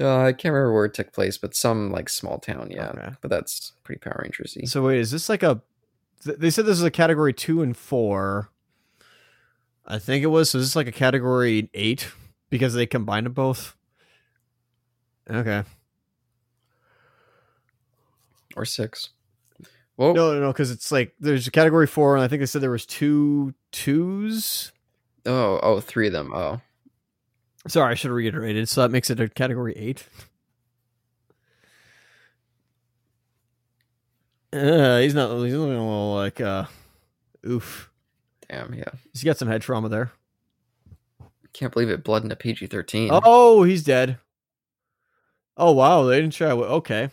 Uh, I can't remember where it took place, but some like small town, yeah. Okay. But that's pretty Power Rangersy. So wait, is this like a? th- They said this is a category two and four. I think it was. So is this is like a category eight because they combined them both. Okay. Or six. Whoa. No, no, no, because it's like there's a category four, and I think they said there was two twos. Oh, oh, three of them. Oh, Sorry, I should have reiterated. So that makes it a category eight. Uh, he's not. He's looking a little like uh, oof. damn. Yeah. He's got some head trauma there. Can't believe it. Blood in a PG thirteen. Oh, he's dead. Oh wow, they didn't try. Okay.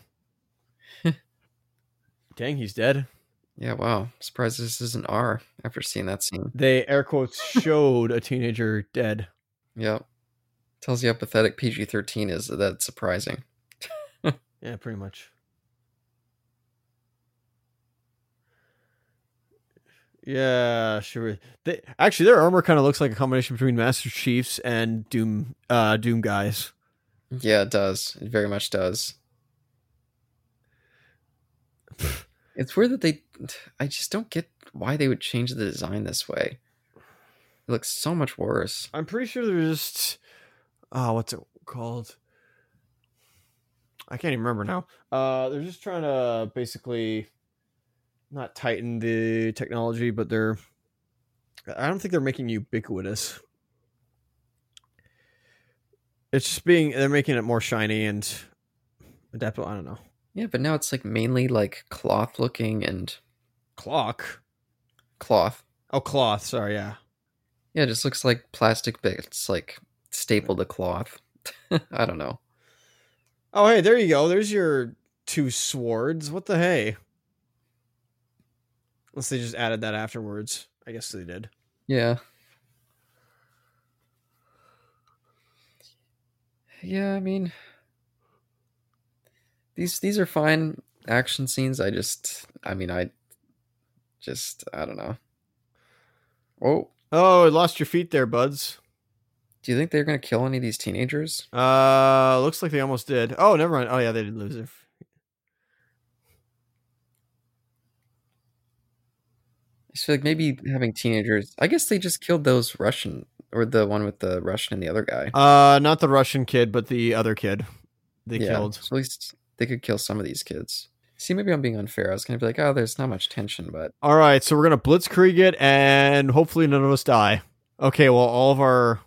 Dang, he's dead. Yeah. Wow. Surprised this isn't R. After seeing that scene. They air quotes showed a teenager dead. Yep. Tells you how pathetic PG thirteen is. That's surprising. Yeah, pretty much. Yeah, sure. They actually their armor kind of looks like a combination between Master Chiefs and Doom uh Doom guys. Yeah, it does. It very much does. it's weird that they. I just don't get why they would change the design this way. It looks so much worse. I'm pretty sure they're just oh, what's it called? I can't even remember now. Uh they're just trying to basically not tighten the technology, but they're I don't think they're making ubiquitous. It's just being they're making it more shiny and adaptable. I don't know. Yeah, but now it's like mainly like cloth looking and Clock. cloth. Oh, cloth. Sorry, yeah. Yeah, it just looks like plastic bits like stapled to cloth. I don't know. Oh, hey, there you go. There's your two swords. What the hey? Unless they just added that afterwards. I guess they did. Yeah. Yeah, I mean these these are fine action scenes. I just I mean I just I don't know. Oh, Oh, I lost your feet there, buds. do you think they're gonna kill any of these teenagers? Uh, looks like they almost did. Oh, never mind. Oh, yeah, they did lose their. I just feel like maybe having teenagers. I guess they just killed those Russian or the one with the Russian and the other guy. Uh, not the Russian kid, but the other kid. They yeah, killed. So at least they could kill some of these kids. See, maybe I'm being unfair. I was gonna be like, oh, there's not much tension, but All right, so we're gonna blitzkrieg it, and hopefully none of us die. Okay, well, all of our.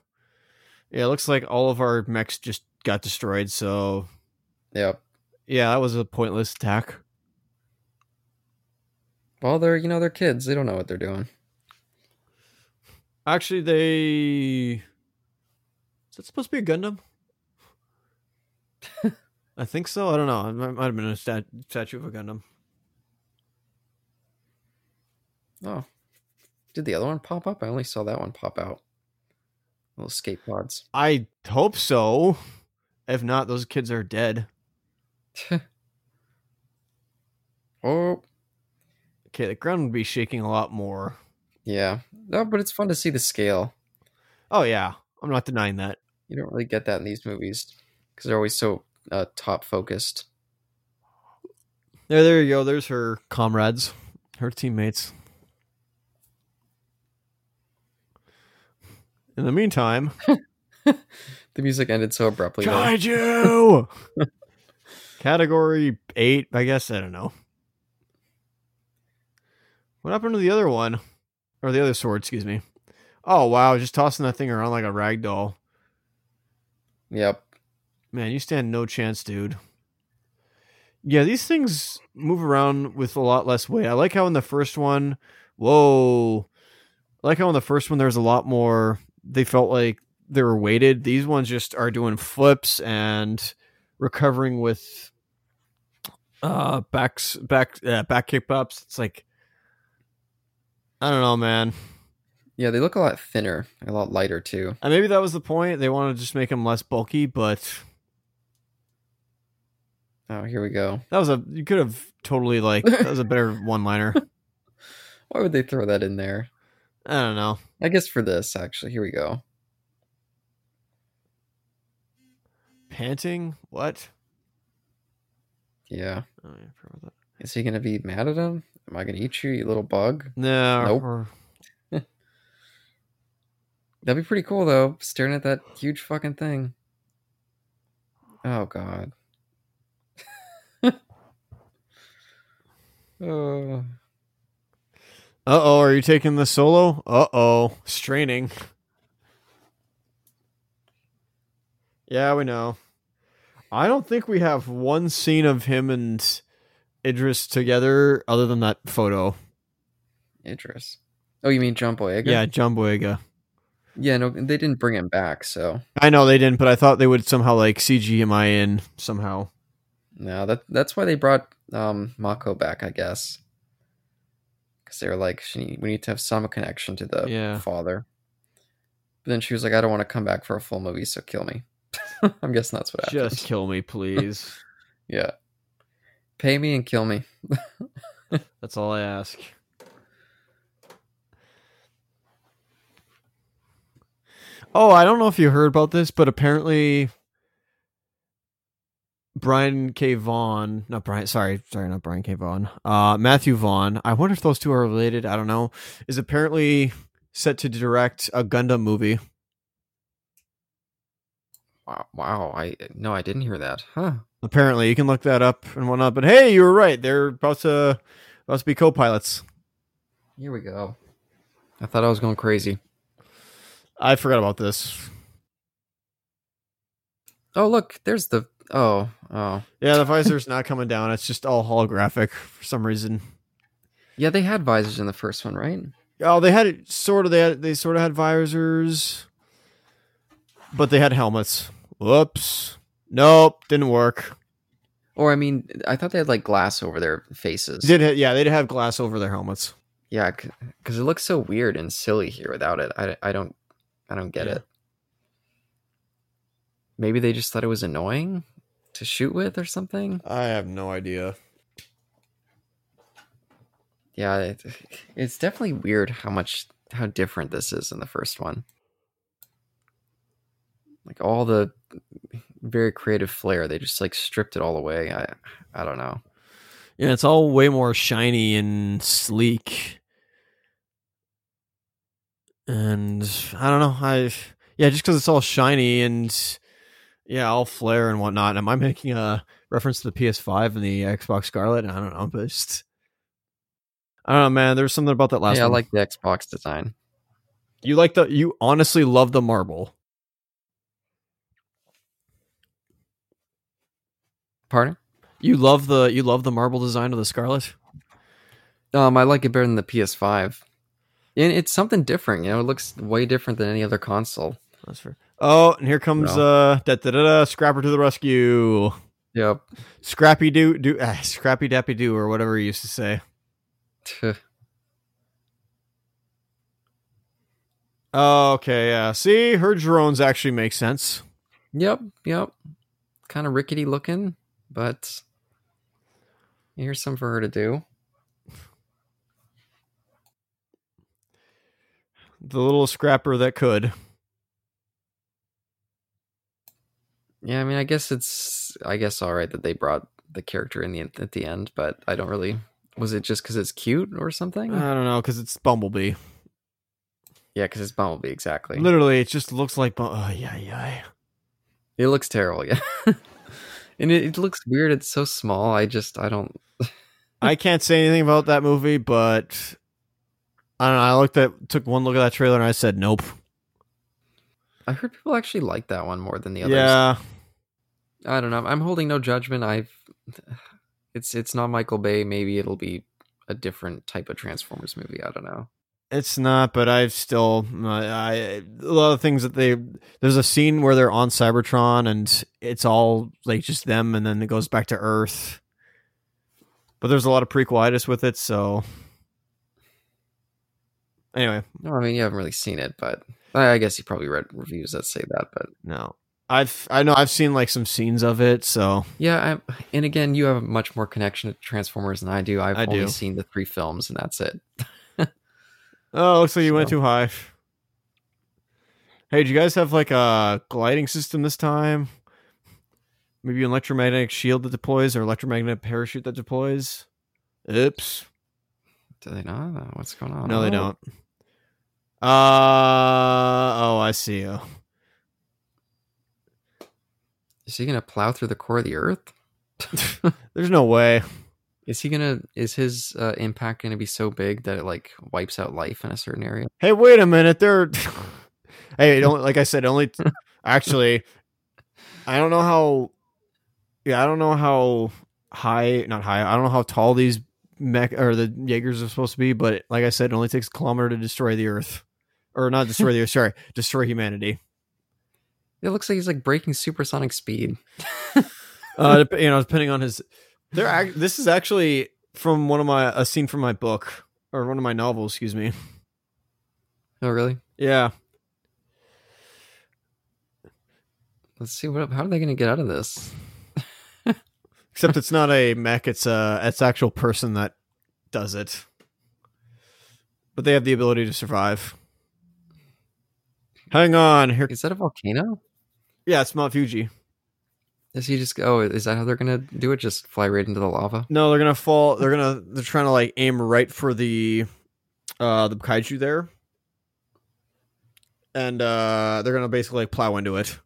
Yeah, it looks like all of our mechs just got destroyed. So yeah. yeah, that was a pointless attack. Well, they're you know they're kids. They don't know what they're doing. Actually, they. Is that supposed to be a Gundam? I think so. I don't know. It might, have been a stat- statue of a Gundam. Oh, did the other one pop up? I only saw that one pop out. Little skate pods. I hope so. If not, those kids are dead. oh, Okay, the ground would be shaking a lot more. yeah. No, but it's fun to see the scale. Oh yeah, I'm not denying that. You don't really get that in these movies because they're always so uh, top focused. There, there you go. There's her comrades, her teammates. In the meantime, The music ended so abruptly. Kaiju! Category 8, I guess. I don't know. What happened to the other one? Or the other sword, excuse me. Oh, wow. Just tossing that thing around like a rag doll. Yep. Man, you stand no chance, dude. Yeah, these things move around with a lot less weight. I like how in the first one, whoa. I like how in the first one there's a lot more. They felt like they were weighted. These ones just are doing flips and recovering with uh backs back uh, back kick ups. It's like I don't know, man. Yeah, they look a lot thinner, a lot lighter too. And maybe that was the point. They wanted to just make them less bulky, but Oh, here we go. that was a you could have totally like that was a better one liner. Why would they throw that in there? I don't know. I guess for this, actually. Here we go. Panting? What? Yeah. Oh, yeah, I forgot that. Is he gonna be mad at him? Am I gonna eat you, you little bug? No. Nope. or- That'd be pretty cool though, staring at that huge fucking thing. Oh god. Uh, oh, are you taking the solo? Uh oh, straining. Yeah, we know. I don't think we have one scene of him and Idris together other than that photo. Idris. Oh, you mean John Boyega? Yeah, John Boyega. Yeah, no, they didn't bring him back, so I know they didn't, but I thought they would somehow like CGMI in somehow. No, that that's why they brought um Mako back, I guess. Because they were like, she we need to have some connection to the Yeah. father. But then she was like, I don't want to come back for a full movie, so kill me. I'm guessing that's what happened. Just kill me, please. Yeah. Pay me and kill me. That's all I ask. Oh, I don't know if you heard about this, but apparently Brian K. Vaughan, not Brian, sorry, sorry, not Brian K. Vaughan, uh, Matthew Vaughn. I wonder if those two are related. I don't know. Is apparently set to direct a Gundam movie. Wow, wow. I no, I didn't hear that. Huh. Apparently, you can look that up and whatnot. But hey, you were right. They're about to about to be co-pilots. Here we go. I thought I was going crazy. I forgot about this. Oh, look, there's the. Oh, oh. Yeah, the visor's not coming down. It's just all holographic for some reason. Yeah, they had visors in the first one, right? Oh, they had it sort of. They had they sort of had visors, but they had helmets. Whoops. Nope, didn't work. Or I mean, I thought they had like glass over their faces. Did ha- yeah? They did have glass over their helmets. Yeah, because it looks so weird and silly here without it. I, I don't I don't get Yeah. it. Maybe they just thought it was annoying to shoot with or something. I have no idea. Yeah, it, it's definitely weird how much how different this is in the first one. Like all the very creative flair, they just like stripped it all away. I I don't know. Yeah, it's all way more shiny and sleek. And I don't know. I yeah, just because it's all shiny and yeah, all flare and whatnot. Am I making a reference to the PS5 and the Xbox Scarlett? I don't know, but just I don't know, man. There's something about that last yeah, I like the Xbox design. you like the you honestly love the marble. Pardon? You love the you love the marble design of the Scarlett. Um, I like it better than the PS5. And it's something different, you know. It looks way different than any other console. That's fair. Oh, and here comes uh da, da, da, da, Scrapper to the rescue. Yep. Scrappy do do uh, Scrappy Dappy do or whatever he used to say. Oh, okay, yeah. See, her drones actually make sense. Yep, yep. Kind of rickety looking, but here's some for her to do. The little scrapper that could. Yeah, I mean, I guess it's, I guess, all right that they brought the character in the at the end, but I don't really. Was it just because it's cute or something? I don't know because it's Bumblebee. yeah, because it's Bumblebee, exactly. Literally, it just looks like. Bu- oh, yeah, yeah. It looks terrible, yeah. and it, it looks weird. It's so small. I just, I don't. I can't say anything about that movie, but I don't know. I looked at took one look at that trailer and I said nope. I heard people actually like that one more than the others. Yeah, I don't know. I'm holding no judgment. I've it's it's not Michael Bay. Maybe it'll be a different type of Transformers movie. I don't know. it's not. But I've still I, I a lot of things that they. There's a scene where they're on Cybertron and it's all like just them, and then it goes back to Earth. But there's a lot of prequelitis with it, so anyway, No, I mean you haven't really seen it, but I I guess you probably read reviews that say that. But no. I've I know I've seen like some scenes of it, so yeah, I, and again, you have a much more connection to Transformers than I do. I've I only do. seen the three films, and that's it. Oh, looks like you went too high. Hey, do you guys have like a gliding system this time? Maybe an electromagnetic shield that deploys or electromagnetic parachute that deploys? Oops. Do they not? What's going on? No, they Oh, don't. Uh oh, I see you. Is he gonna plow through the core of the Earth? There's no way. Is he gonna? Is his uh, impact gonna be so big that it like wipes out life in a certain area? Hey, wait a minute. They're hey, don't like I said. Only actually, I don't know how. Yeah, I don't know how high. Not high. I don't know how tall these mech or the Jaegers are supposed to be. But like I said, it only takes a kilometer to destroy the Earth, or not destroy the Earth. Sorry, destroy humanity. It looks like he's like breaking supersonic speed. Uh, you know, depending on his. They're this is actually from one of my a scene from my book or one of my novels. Excuse me. Oh, really? Yeah. Let's see what. How are they gonna get out of this? Except it's not a mech; it's a it's actual person that does it. But they have the ability to survive. Hang on, here. Is that a volcano? Yeah, it's Mount Fuji. Is he just? Oh, is that how they're gonna do it? Just fly right into the lava? No, they're gonna fall. They're gonna. They're trying to like aim right for the, uh, the kaiju there, and uh, they're gonna basically like plow into it,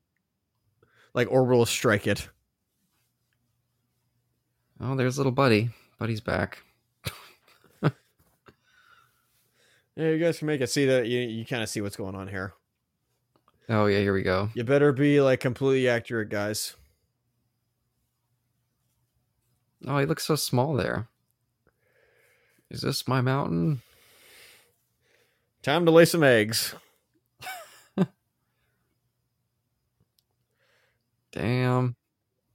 like orbital strike it. Oh, there's little buddy. Buddy's back. Yeah, you guys can make it see that you you kind of see what's going on here. Oh yeah, here we go. You better be like completely accurate, guys. Oh, he looks so small there. Is this my mountain? Time to lay some eggs. Damn.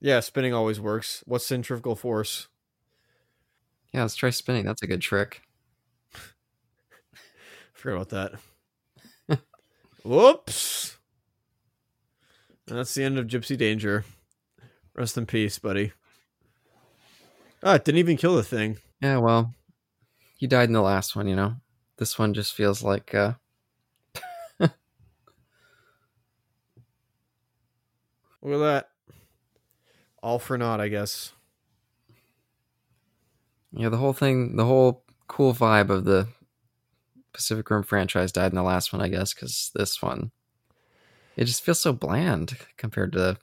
Yeah, spinning always works. What's centrifugal force? Yeah, let's try spinning. That's a good trick. Forgot about that. Whoops. And that's the end of Gipsy Danger. Rest in peace, buddy. Ah, it didn't even kill the thing. Yeah, well, he died in the last one. You know, this one just feels like. uh Look at that. All for naught, I guess. Yeah, the whole thing, the whole cool vibe of the Pacific Rim franchise died in the last one, I guess, because this one, it just feels so bland compared to.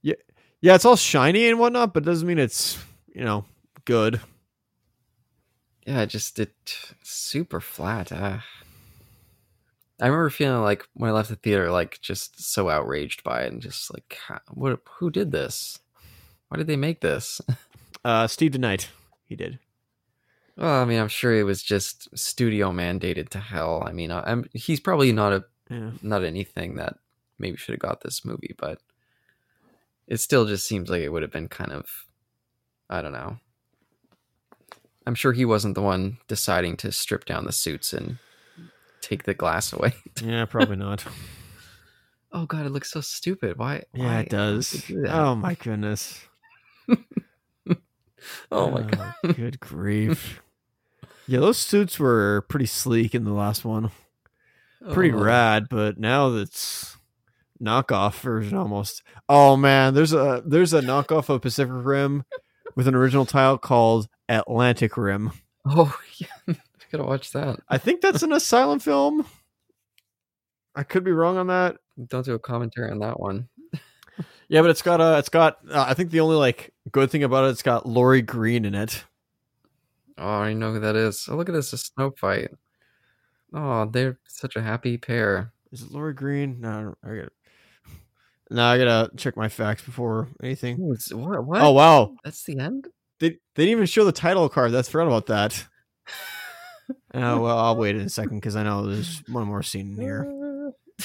Yeah, yeah it's all shiny and whatnot, but it doesn't mean it's, you know, good. Yeah, it just it super flat. Uh, I remember feeling like when I left the theater, like just so outraged by it, and just like, what? Who did this? Why did they make this? Uh, Steve DeKnight, he did. Well, I mean, I'm sure it was just studio mandated to hell. I mean, I'm he's probably not a Yeah. not anything that maybe should have got this movie, but it still just seems like it would have been kind of I don't know. I'm sure he wasn't the one deciding to strip down the suits and take the glass away. Yeah, probably not. Oh god, it looks so stupid. Why? yeah, why- it does. do? Oh my goodness. oh my ah, god. Oh, good grief. Yeah, those suits were pretty sleek in the last one. Pretty Oh. rad, but now that's knockoff version almost. Oh man, there's a there's a knockoff of Pacific Rim with an original title called Atlantic Rim. Oh yeah, I gotta watch that. I think that's an asylum film. I could be wrong on that. Don't do a commentary on that one. Yeah, but it's got uh it's got uh, I think the only like good thing about it it's got Lori Green in it. Oh, I know who that is. Oh, look at this, a snow fight. Oh, they're such a happy pair. Is it Lori Green? No, I gotta. No, I gotta check my facts before anything. Oh, what? What? Oh wow, that's the end. they they didn't even show the title card. That's forgot about that. Oh well, I'll wait in a second because I know there's one more scene in here.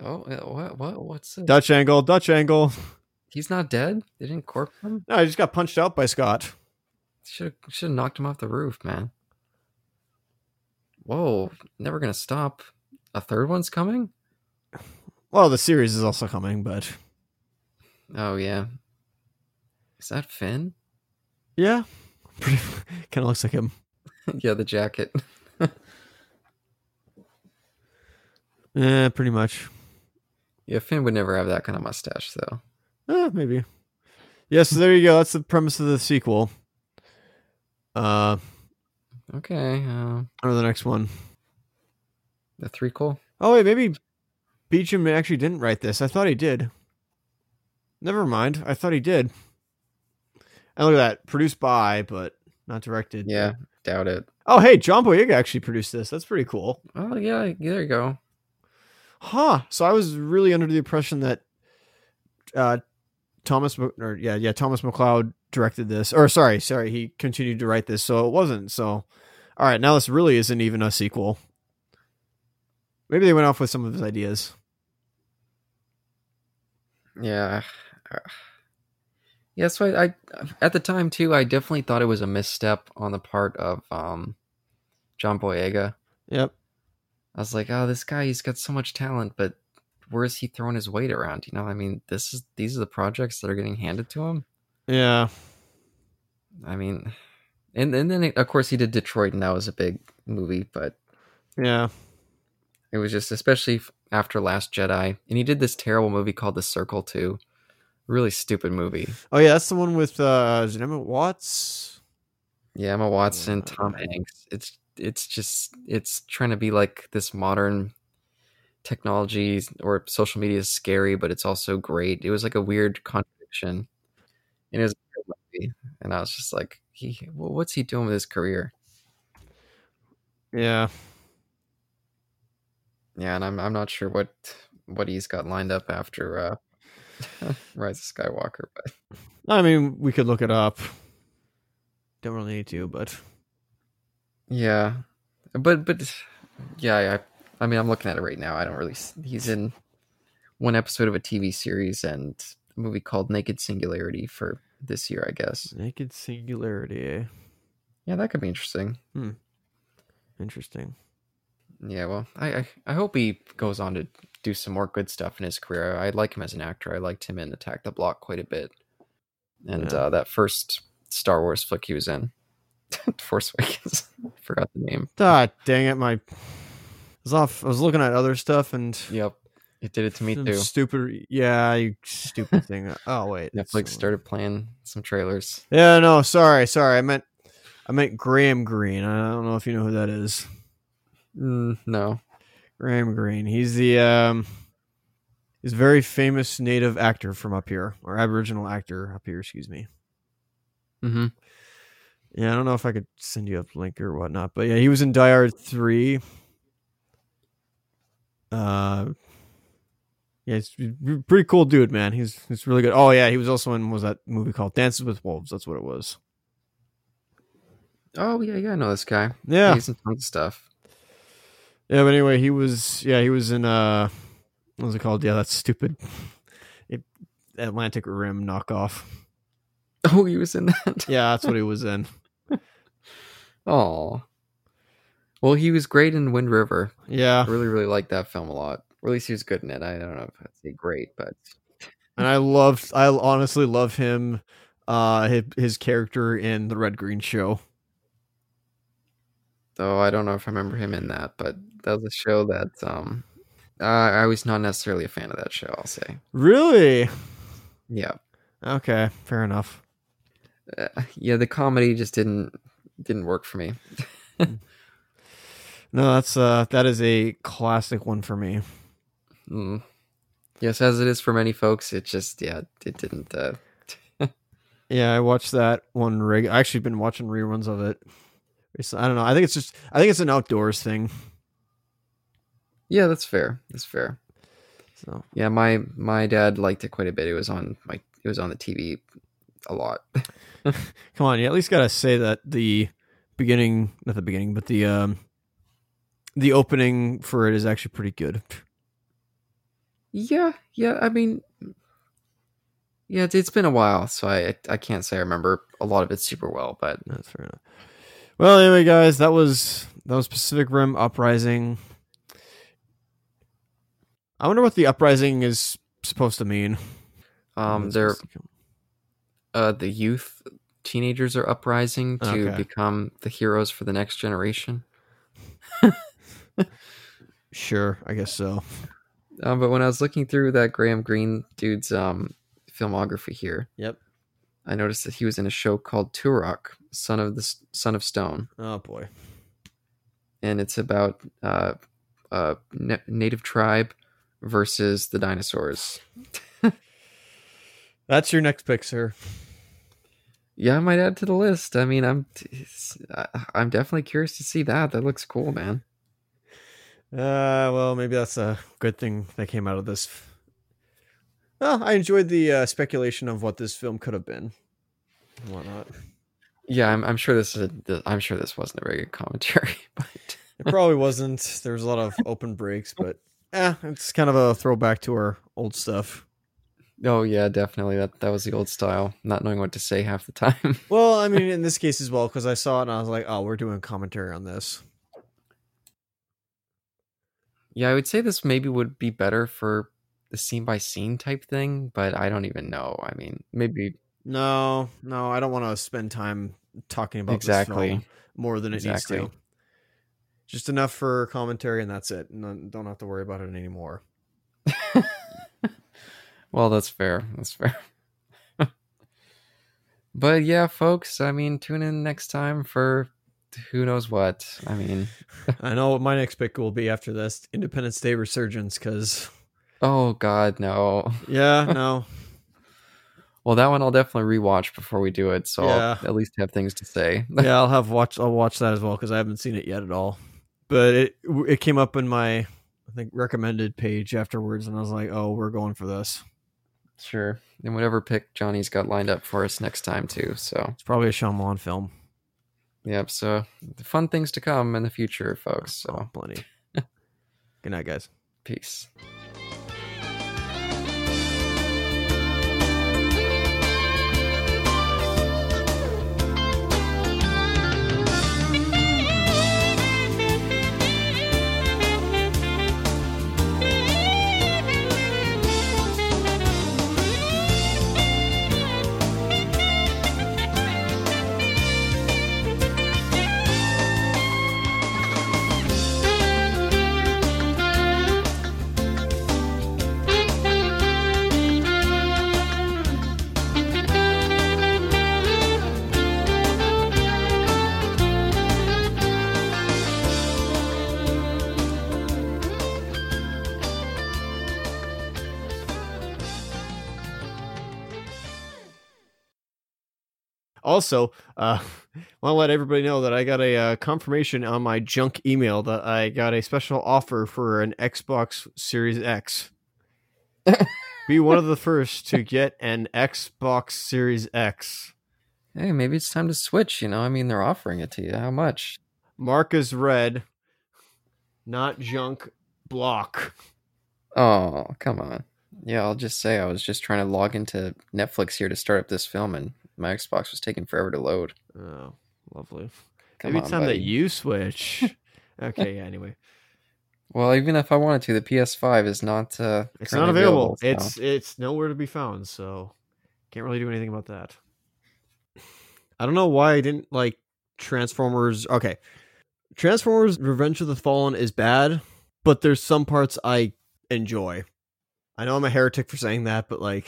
oh, uh, what? What? What's it? Dutch angle, Dutch angle. He's not dead. They didn't cork him. No, he just got punched out by Scott. Should should have knocked him off the roof, man. Whoa! Never gonna stop. A third one's coming. Well, the series is also coming, but Oh yeah. Is that Finn? yeah, pretty kind of looks like him. yeah, the jacket. Yeah, pretty much. Yeah, Finn would never have that kind of mustache, though. Eh, maybe. Yes, there you go. That's the premise of the sequel. Uh, Okay, uh, or the next one. the threequel. Oh wait, maybe Beacham actually didn't write this. I thought he did. Never mind. I thought he did. And look at that, produced by, but not directed. Yeah, doubt it. Oh, hey, John Boyega actually produced this. That's pretty cool. Oh yeah, there you go. Huh. So I was really under the impression that uh Thomas or yeah, yeah, Thomas McLeod directed this. Or sorry, sorry, he continued to write this, so it wasn't. So all right, now this really isn't even a sequel. Maybe they went off with some of his ideas. Yeah. Yeah, so I, I at the time too, I definitely thought it was a misstep on the part of um John Boyega. Yep. I was like, oh, this guy, he's got so much talent, but where is he throwing his weight around? You know, I mean, this is these are the projects that are getting handed to him. Yeah. I mean, and and then of course he did Detroit, and that was a big movie, but Yeah. it was just especially after Last Jedi, and he did this terrible movie called The Circle too. Really stupid movie. Oh yeah, that's the one with uh Emma Watts? Yeah, Emma Watson, Yeah. Tom Hanks. It's it's just it's trying to be like this modern technology or social media is scary, but it's also great. It was like a weird contradiction. And it was a good movie. And I was just like, he well, what's he doing with his career? Yeah. Yeah, and I'm I'm not sure what what he's got lined up after uh Rise of Skywalker, but I mean, we could look it up. Don't really need to, but yeah. But but yeah, I I mean I'm looking at it right now. I don't really he's in one episode of a TV series and movie called Naked Singularity for this year, I guess. naked singularity. eh? Yeah, that could be interesting. Interesting. Yeah, well, I, I I hope he goes on to do some more good stuff in his career. I like him as an actor. I liked him in Attack the Block quite a bit, and Yeah. uh, that first Star Wars flick he was in, Force Awakens. Forgot the name. Ah, dang it! My I was off. I was looking at other stuff and Yep, it did it to me too. Stupid. Yeah, you stupid thing. Oh wait, Netflix the- started playing some trailers. Yeah, no, sorry, sorry. I meant I meant Graham Greene. I don't know if you know who that is. Mm, no. Graham Greene. He's the um he's a very famous native actor from up here, or Aboriginal actor up here, excuse me. Mm-hmm. Yeah, I don't know if I could send you a link or whatnot, but yeah, he was in Die Hard three. Uh, yeah, he's a pretty cool dude, man. He's he's really good. Oh yeah, he was also in what was that movie called Dances with Wolves? That's what it was. Oh yeah, yeah, I know this guy. Yeah, He's in tons of stuff. yeah. But anyway, he was yeah he was in uh what was it called? Yeah, that's stupid. It, Atlantic Rim knockoff. Oh, he was in that. Yeah, that's what he was in. Oh. Well, he was great in Wind River. Yeah, I really, really liked that film a lot. Or at least he was good in it. I don't know if I'd say great, but and I loved. I honestly love him. Uh, his, his character in the Red Green Show. though I don't know if I remember him in that. But that was a show that um, uh, I was not necessarily a fan of that show. I'll say, Really? yeah, Okay, fair enough. uh, yeah. The comedy just didn't didn't work for me. No, that's uh that is a classic one for me. Mm. Yes, as it is for many folks, it just yeah, it didn't. Uh, Yeah, I watched that one rig. I actually been watching reruns of it. I don't know. I think it's just I think it's an outdoors thing. yeah, that's fair. That's fair. So Yeah, my my dad liked it quite a bit. It was on my it was on the TV a lot. come on, you at least gotta say that the beginning not the beginning, but the um the opening for it is actually pretty good. Yeah, yeah. I mean, yeah, it's, been a while, so I I can't say I remember a lot of it super well, but That's fair enough. Well, anyway, guys, that was that was Pacific Rim Uprising. I wonder what the uprising is supposed to mean. um, they're uh the youth teenagers are uprising to Okay. become the heroes for the next generation. Sure, I guess so. Um, but when I was looking through that Graham Greene dude's um filmography here, Yep. I noticed that he was in a show called Turok, Son of the Son of Stone. Oh boy. and it's about uh, a na- native tribe versus the dinosaurs. That's your next pick, sir. Yeah, I might add to the list. I mean, I'm I'm definitely curious to see that. That looks cool, man. Uh, well, maybe that's a good thing that came out of this. Well, I enjoyed the uh, speculation of what this film could have been, and whatnot. Yeah, I'm, I'm sure this is. A, I'm sure this wasn't a very good commentary, but it probably wasn't. There was a lot of open breaks, but yeah, it's kind of a throwback to our old stuff. Oh yeah, definitely. That that was the old style, not knowing what to say half the time. well, I mean, in this case as well, because I saw it and I was like, oh, we're doing commentary on this. Yeah, I would say this maybe would be better for the scene by scene type thing, but I don't even know. I mean, maybe. No, no, I don't want to spend time talking about exactly more than it exactly. needs to. Just enough for commentary, and that's it. And don't have to worry about it anymore. Well, that's fair. That's fair. but yeah, folks, I mean, tune in next time for who knows what. I mean, I know what my next pick will be after this Independence Day Resurgence because. Oh, God, no. Yeah, no. well, that one I'll definitely rewatch before we do it, so yeah. I'll at least have things to say. yeah, I'll have watch. I'll watch that as well because I haven't seen it yet at all. But it it came up in my I think recommended page afterwards, and I was like, oh, we're going for this. Sure. And whatever pick Johnny's got lined up for us next time too. So it's probably a Shyamalan film. Yep. So fun things to come in the future, folks. So oh, plenty. Good night, guys. Peace. Also, uh, want to let everybody know that I got a uh, confirmation on my junk email that I got a special offer for an Xbox Series X. Be one of the first to get an Xbox Series X. Hey, maybe it's time to switch. You know, I mean, they're offering it to you. How much? Mark is red, not junk block. Oh, come on. Yeah, I'll just say I was just trying to log into Netflix here to start up this film, and my Xbox was taking forever to load. Oh, lovely. Come Maybe it's time buddy. that you switch. okay, yeah, anyway. Well, even if I wanted to, the PS5 is not. Uh, it's not available. available so. It's it's nowhere to be found, so can't really do anything about that. I don't know why I didn't like Transformers. Okay, Transformers: Revenge of the Fallen is bad, but there's some parts I enjoy. I know I'm a heretic for saying that, but like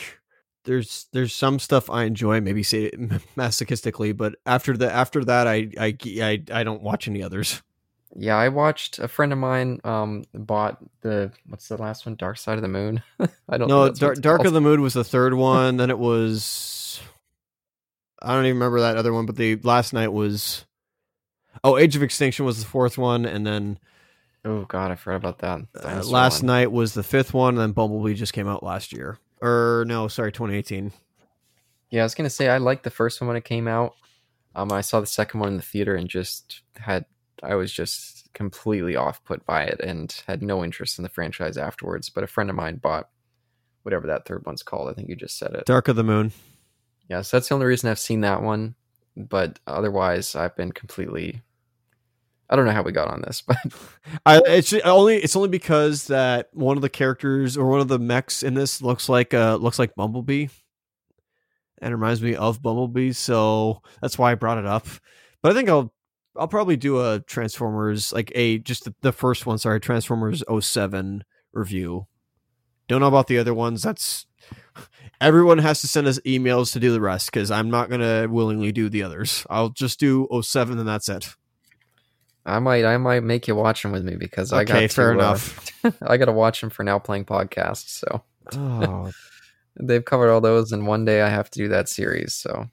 there's there's some stuff I enjoy, maybe say it masochistically, but after the after that, I I I, I don't watch any others. Yeah, I watched a friend of mine um bought the what's the last one, Dark Side of the Moon. I don't know. Dark, Dark of the Moon was the third one. then it was I don't even remember that other one, but the Last Knight was oh Age of Extinction was the fourth one, and then oh god, I forgot about that. Uh, last one. Knight was the fifth one, and then Bumblebee just came out last year or no, sorry, 2018. Yeah, I was gonna say I liked the first one when it came out. Um, I saw the second one in the theater and just had I was just completely off put by it and had no interest in the franchise afterwards. But a friend of mine bought whatever that third one's called. I think you just said it. Dark of the Moon. Yeah, so that's the only reason I've seen that one. But otherwise, I've been completely I don't know how we got on this, but I, it's only it's only because that one of the characters or one of the mechs in this looks like uh looks like Bumblebee, and reminds me of Bumblebee, so that's why I brought it up. But I think I'll I'll probably do a Transformers like a just the, the first one, sorry, Transformers 07 review. Don't know about the other ones. That's everyone has to send us emails to do the rest because I'm not gonna willingly do the others. I'll just do 07 and that's it. I might I might make you watch them with me because okay, I got fair to, uh, enough. Uh, I got to watch them for now playing podcasts. So oh. they've covered all those, and one day I have to do that series. So